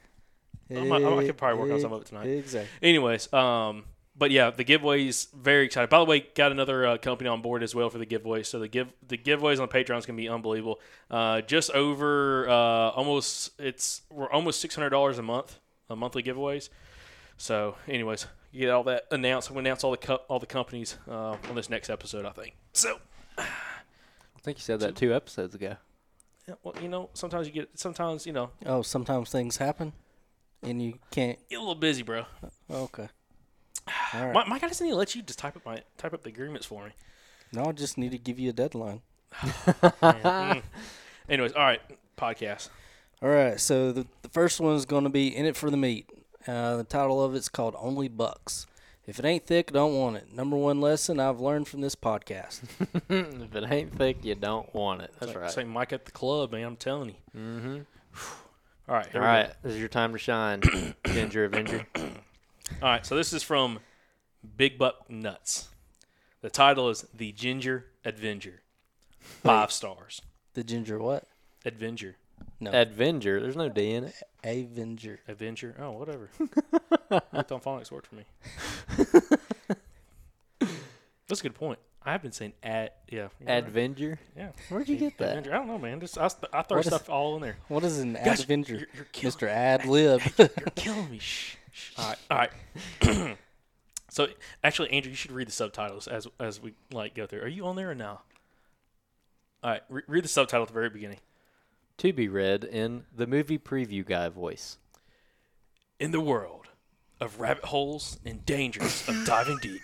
S3: I might- I could probably work on some of it tonight.
S4: Exactly.
S3: Anyways, um, but yeah, the giveaways very excited. By the way, got another uh, company on board as well for the giveaways. So the give the giveaways on Patreon is gonna be unbelievable. Uh, just over uh, almost it's we're almost six hundred dollars a month, a monthly giveaways. So, anyways, you get all that announced. We announce all the co- all the companies uh, on this next episode, I think. So,
S1: I think you said that two episodes ago.
S3: yeah, well, you know, sometimes you get sometimes you know
S4: Oh, sometimes things happen, and you can't.
S3: get a little busy, bro.
S4: Okay. All right.
S3: My, my guy doesn't need to let you just type up my type up the agreements for me.
S4: No, I just need to give you a deadline.
S3: Mm. Anyways, all right, podcast.
S4: All right, so the, the first one is going to be In It for the Meat. Uh, the title of it's called Only Bucks. If it ain't thick, don't want it. Number one lesson I've learned from this podcast.
S1: if it ain't thick, you don't want it. That's
S3: Like,
S1: right.
S3: Say Mike at the club, man. I'm telling you. Mm-hmm. All right. Here
S1: All this is your time to shine, Ginger Avenger.
S3: Go. All right. So this is from Big Buck Nuts. The title is The Ginger Adventure. Five stars.
S4: The ginger what?
S3: Adventure.
S4: No,
S1: Adventure. There's no D in it.
S4: Avenger.
S3: Avenger. Oh, whatever. Worked on phonics worked for me. That's a good point. I have been saying ad. Yeah. you're right.
S1: Adventure.
S3: Yeah.
S1: Where'd you get that?
S3: Adventure. I don't know, man. Just I, I throw
S4: What is-
S3: stuff all in there.
S4: What is an
S3: Guys,
S4: Avenger?
S3: you're- you're
S4: Mr. Ad Lib.
S3: You're killing me. Shh. shh. All right. All right. so actually, Andrew, you should read the subtitles as as we like go through. Are you on there or no? All right. Re- read the subtitle at the very beginning.
S1: To be read in the movie preview guy voice.
S3: In the world of rabbit holes and dangers of diving deep,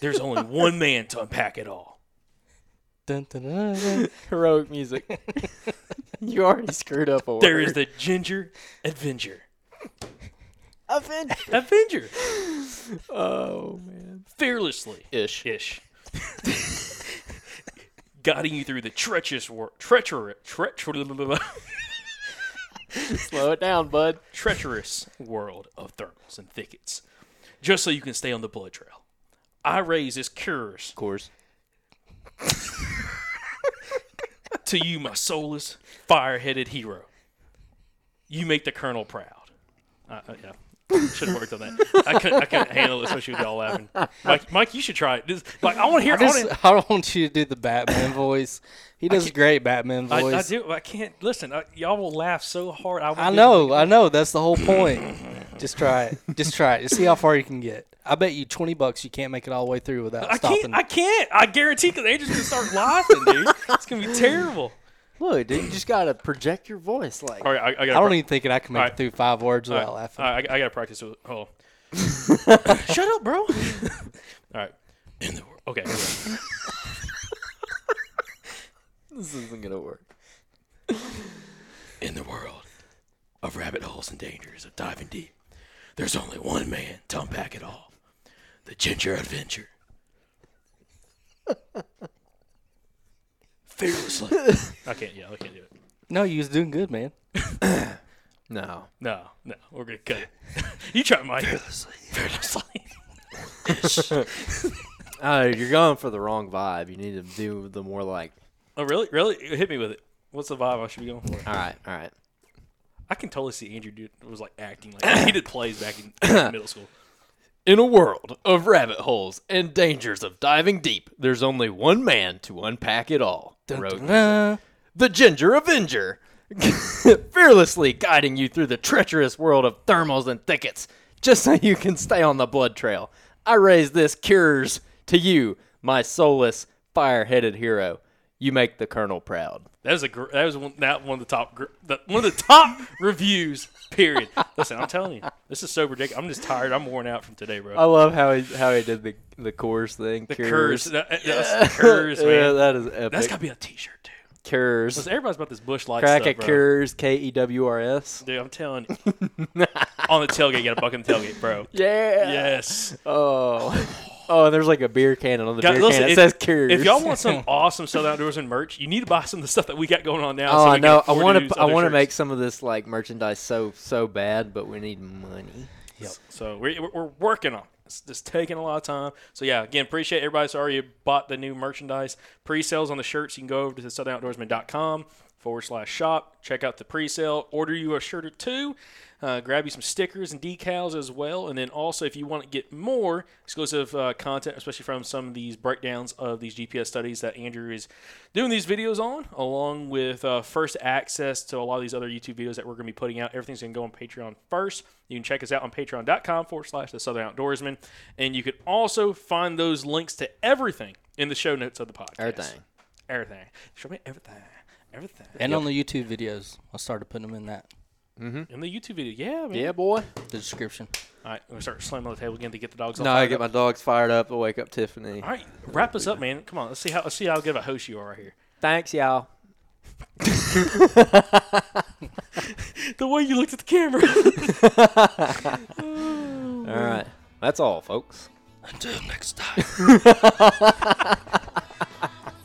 S3: there's only one man to unpack it all.
S4: Dun, dun, dun, dun.
S1: Heroic music. you already screwed up a word.
S3: There is the Ginger Adventure.
S1: Avenger.
S3: Avenger.
S1: Oh man.
S3: Fearlessly.
S1: Ish.
S3: Ish. Guiding you through the treacherous work, treacherous, treacherous,
S1: Slow it down, bud.
S3: treacherous world of thermals and thickets, just so you can stay on the blood trail. I raise this curious
S1: Of course.
S3: to you, my soulless, fire-headed hero. You make the colonel proud. Uh, uh, yeah. Should have worked on that. I couldn't. I couldn't handle it, especially with y'all laughing. Mike, Mike, you should try it. This, like, I want to hear.
S4: I,
S3: I,
S4: just, I don't want you to do the Batman voice. He does a great Batman
S3: I,
S4: voice.
S3: I do. I can't listen. I, y'all will laugh so hard. I,
S4: I know, I know. That's the whole point. Just try it. Just try it. Just see how far you can get. I bet you twenty bucks you can't make it all the way through without
S3: I
S4: stopping.
S3: can't. I can't. I guarantee because Andrew's gonna start laughing, dude. It's gonna be terrible.
S1: Look, dude, you just gotta project your voice like.
S3: All right, I, I gotta.
S4: I don't
S3: pra-
S4: even think that I can make
S3: Alright.
S4: it through five words
S3: all right,
S4: without laughing.
S3: all right, I, I gotta practice with. Hold on. Shut up, bro. all right. In the world. Okay. here
S1: This isn't gonna work.
S3: we go. In the world of rabbit holes and dangers of diving deep, there's only one man to unpack it all. The Ginger Adventure. Fearlessly. I can't. Yeah, I can't do it.
S4: no, you was doing good, man.
S1: No.
S3: No, no, we're gonna cut it. you try, Mike. Fearlessly. Fearlessly.
S1: Oh, you're going for the wrong vibe. You need to do the more like.
S3: oh, really? Really? Hit me with it. What's the vibe I should be going for?
S1: All right, all right.
S3: I can totally see Andrew do was like acting like he did plays back in middle school.
S1: In a world of rabbit holes and dangers of diving deep, there's only one man to unpack it all. Road
S4: Uh,
S1: the Ginger Avenger, fearlessly guiding you through the treacherous world of thermals and thickets, just so you can stay on the blood trail.
S7: I raise this cures to you, my soulless, fire-headed hero. You make the colonel proud.
S3: That was a gr- that was one, that one of the top gr- the, one of the top reviews. Period. Listen, I'm telling you, this is so ridiculous. I'm just tired. I'm worn out from today, bro.
S7: I love how he how he did the the Coors thing.
S3: the
S7: Cures.
S3: curse, that, that's the curse, man.
S7: yeah, that is epic.
S3: that's gotta be a T-shirt too.
S7: Cures.
S3: Listen, everybody's about this Busch Light
S7: Crack
S3: stuff,
S7: at
S3: bro.
S7: Cures. K E W R S.
S3: Dude, I'm telling you. on the tailgate, you got a bucket in the tailgate, bro.
S7: Yeah.
S3: Yes.
S7: Oh. Oh, and there's like a beer cannon on the
S3: Guys,
S7: beer
S3: listen,
S7: can. It
S3: if,
S7: says Cures.
S3: if y'all want some awesome Southern Outdoorsman merch, you need to buy some of the stuff that we got going on now.
S7: Oh,
S3: so
S7: I know. I want to. I want to make some of this like merchandise so so bad, but we need money.
S3: Yep. So we're, we're- working on it. It's just taking a lot of time. So yeah, again, appreciate everybody that's already bought the new merchandise. Pre-sales on the shirts. You can go over to southernoutdoorsman.com forward slash shop. Check out the pre-sale. Order you a shirt or two. Uh, grab you some stickers and decals as well. And then also, if you want to get more exclusive uh, content, especially from some of these breakdowns of these GPS studies that Andrew is doing these videos on, along with uh, first access to a lot of these other YouTube videos that we're going to be putting out. Everything's going to go on Patreon first. You can check us out on patreon.com forward slash the Southern Outdoorsman. And you can also find those links to everything in the show notes of the podcast.
S7: Everything.
S3: Everything. Show me everything. Everything.
S4: And on the YouTube videos, I started putting them in that Mm-hmm.
S3: in the YouTube video. Yeah, man.
S7: Yeah, boy.
S4: the description.
S3: All right, we're going to start slamming on the table again to get the dogs off.
S7: No, I get my dogs fired up. I wake up Tiffany.
S3: All right, wrap us up, man. Come on, let's see how let's see how good of a host you are right here.
S7: Thanks, y'all.
S3: The way you looked at the camera.
S7: All right. That's all, folks.
S4: Until next time.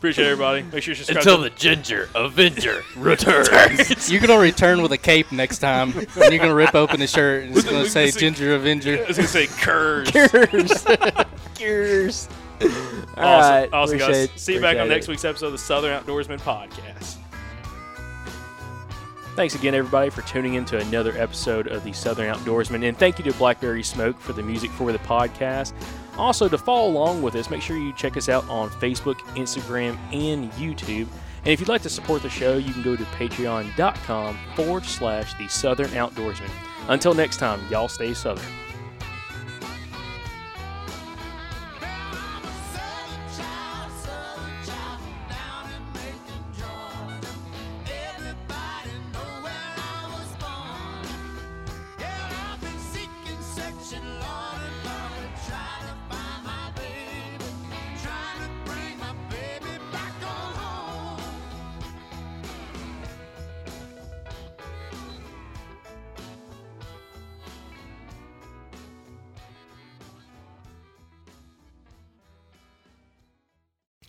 S3: Appreciate everybody. Make sure you subscribe.
S1: Until
S3: to-
S1: the Ginger Avenger returns.
S4: You're gonna return with a cape next time, and you're gonna rip open the shirt, and it's gonna say Ginger Avenger.
S3: I was gonna say curse.
S7: Cheers.
S3: Awesome,
S7: All right.
S3: awesome guys. See you back on next
S7: it.
S3: week's episode of the Southern Outdoorsman Podcast. Thanks again, everybody, for tuning in to another episode of the Southern Outdoorsman. And thank you to Blackberry Smoke for the music for the podcast. Also, to follow along with us, make sure you check us out on Facebook, Instagram, and YouTube. And if you'd like to support the show, you can go to patreon.com forward slash the Southern Outdoorsman. Until next time, y'all stay Southern.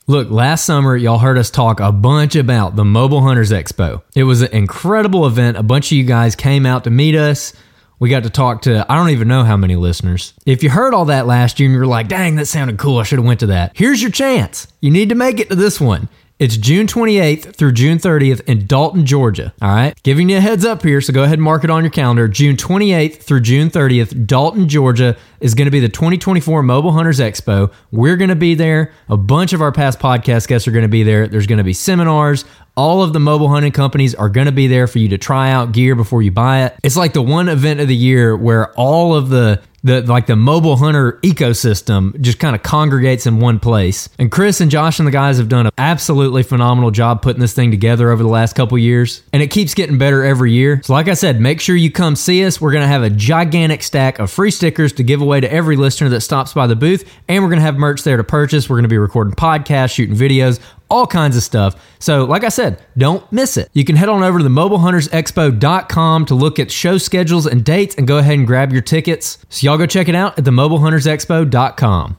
S1: Look, last summer, y'all heard us talk a bunch about the Mobile Hunters Expo. It was an incredible event. A bunch of you guys came out to meet us. We got to talk to I don't even know how many listeners. If you heard all that last year and you were like, dang, that sounded cool, I should have went to that. Here's your chance. You need to make it to this one. It's June 28th through June 30th in Dalton, Georgia. All right. Giving you a heads up here, so go ahead and mark it on your calendar. June 28th through June 30th, Dalton, Georgia is going to be the 2024 Mobile Hunters Expo. We're going to be there. A bunch of our past podcast guests are going to be there. There's going to be seminars. All of the mobile hunting companies are going to be there for you to try out gear before you buy it. It's like the one event of the year where all of the the like the mobile hunter ecosystem just kind of congregates in one place. And Chris and Josh and the guys have done an absolutely phenomenal job putting this thing together over the last couple years, and it keeps getting better every year. So like I said, make sure you come see us. We're going to have a gigantic stack of free stickers to give away to every listener that stops by the booth, and we're going to have merch there to purchase. We're going to be recording podcasts, shooting videos, all kinds of stuff. So, like I said, don't miss it. You can head on over to the mobilehuntersexpo.com to look at show schedules and dates and go ahead and grab your tickets. So, y'all go check it out at the mobilehuntersexpo.com.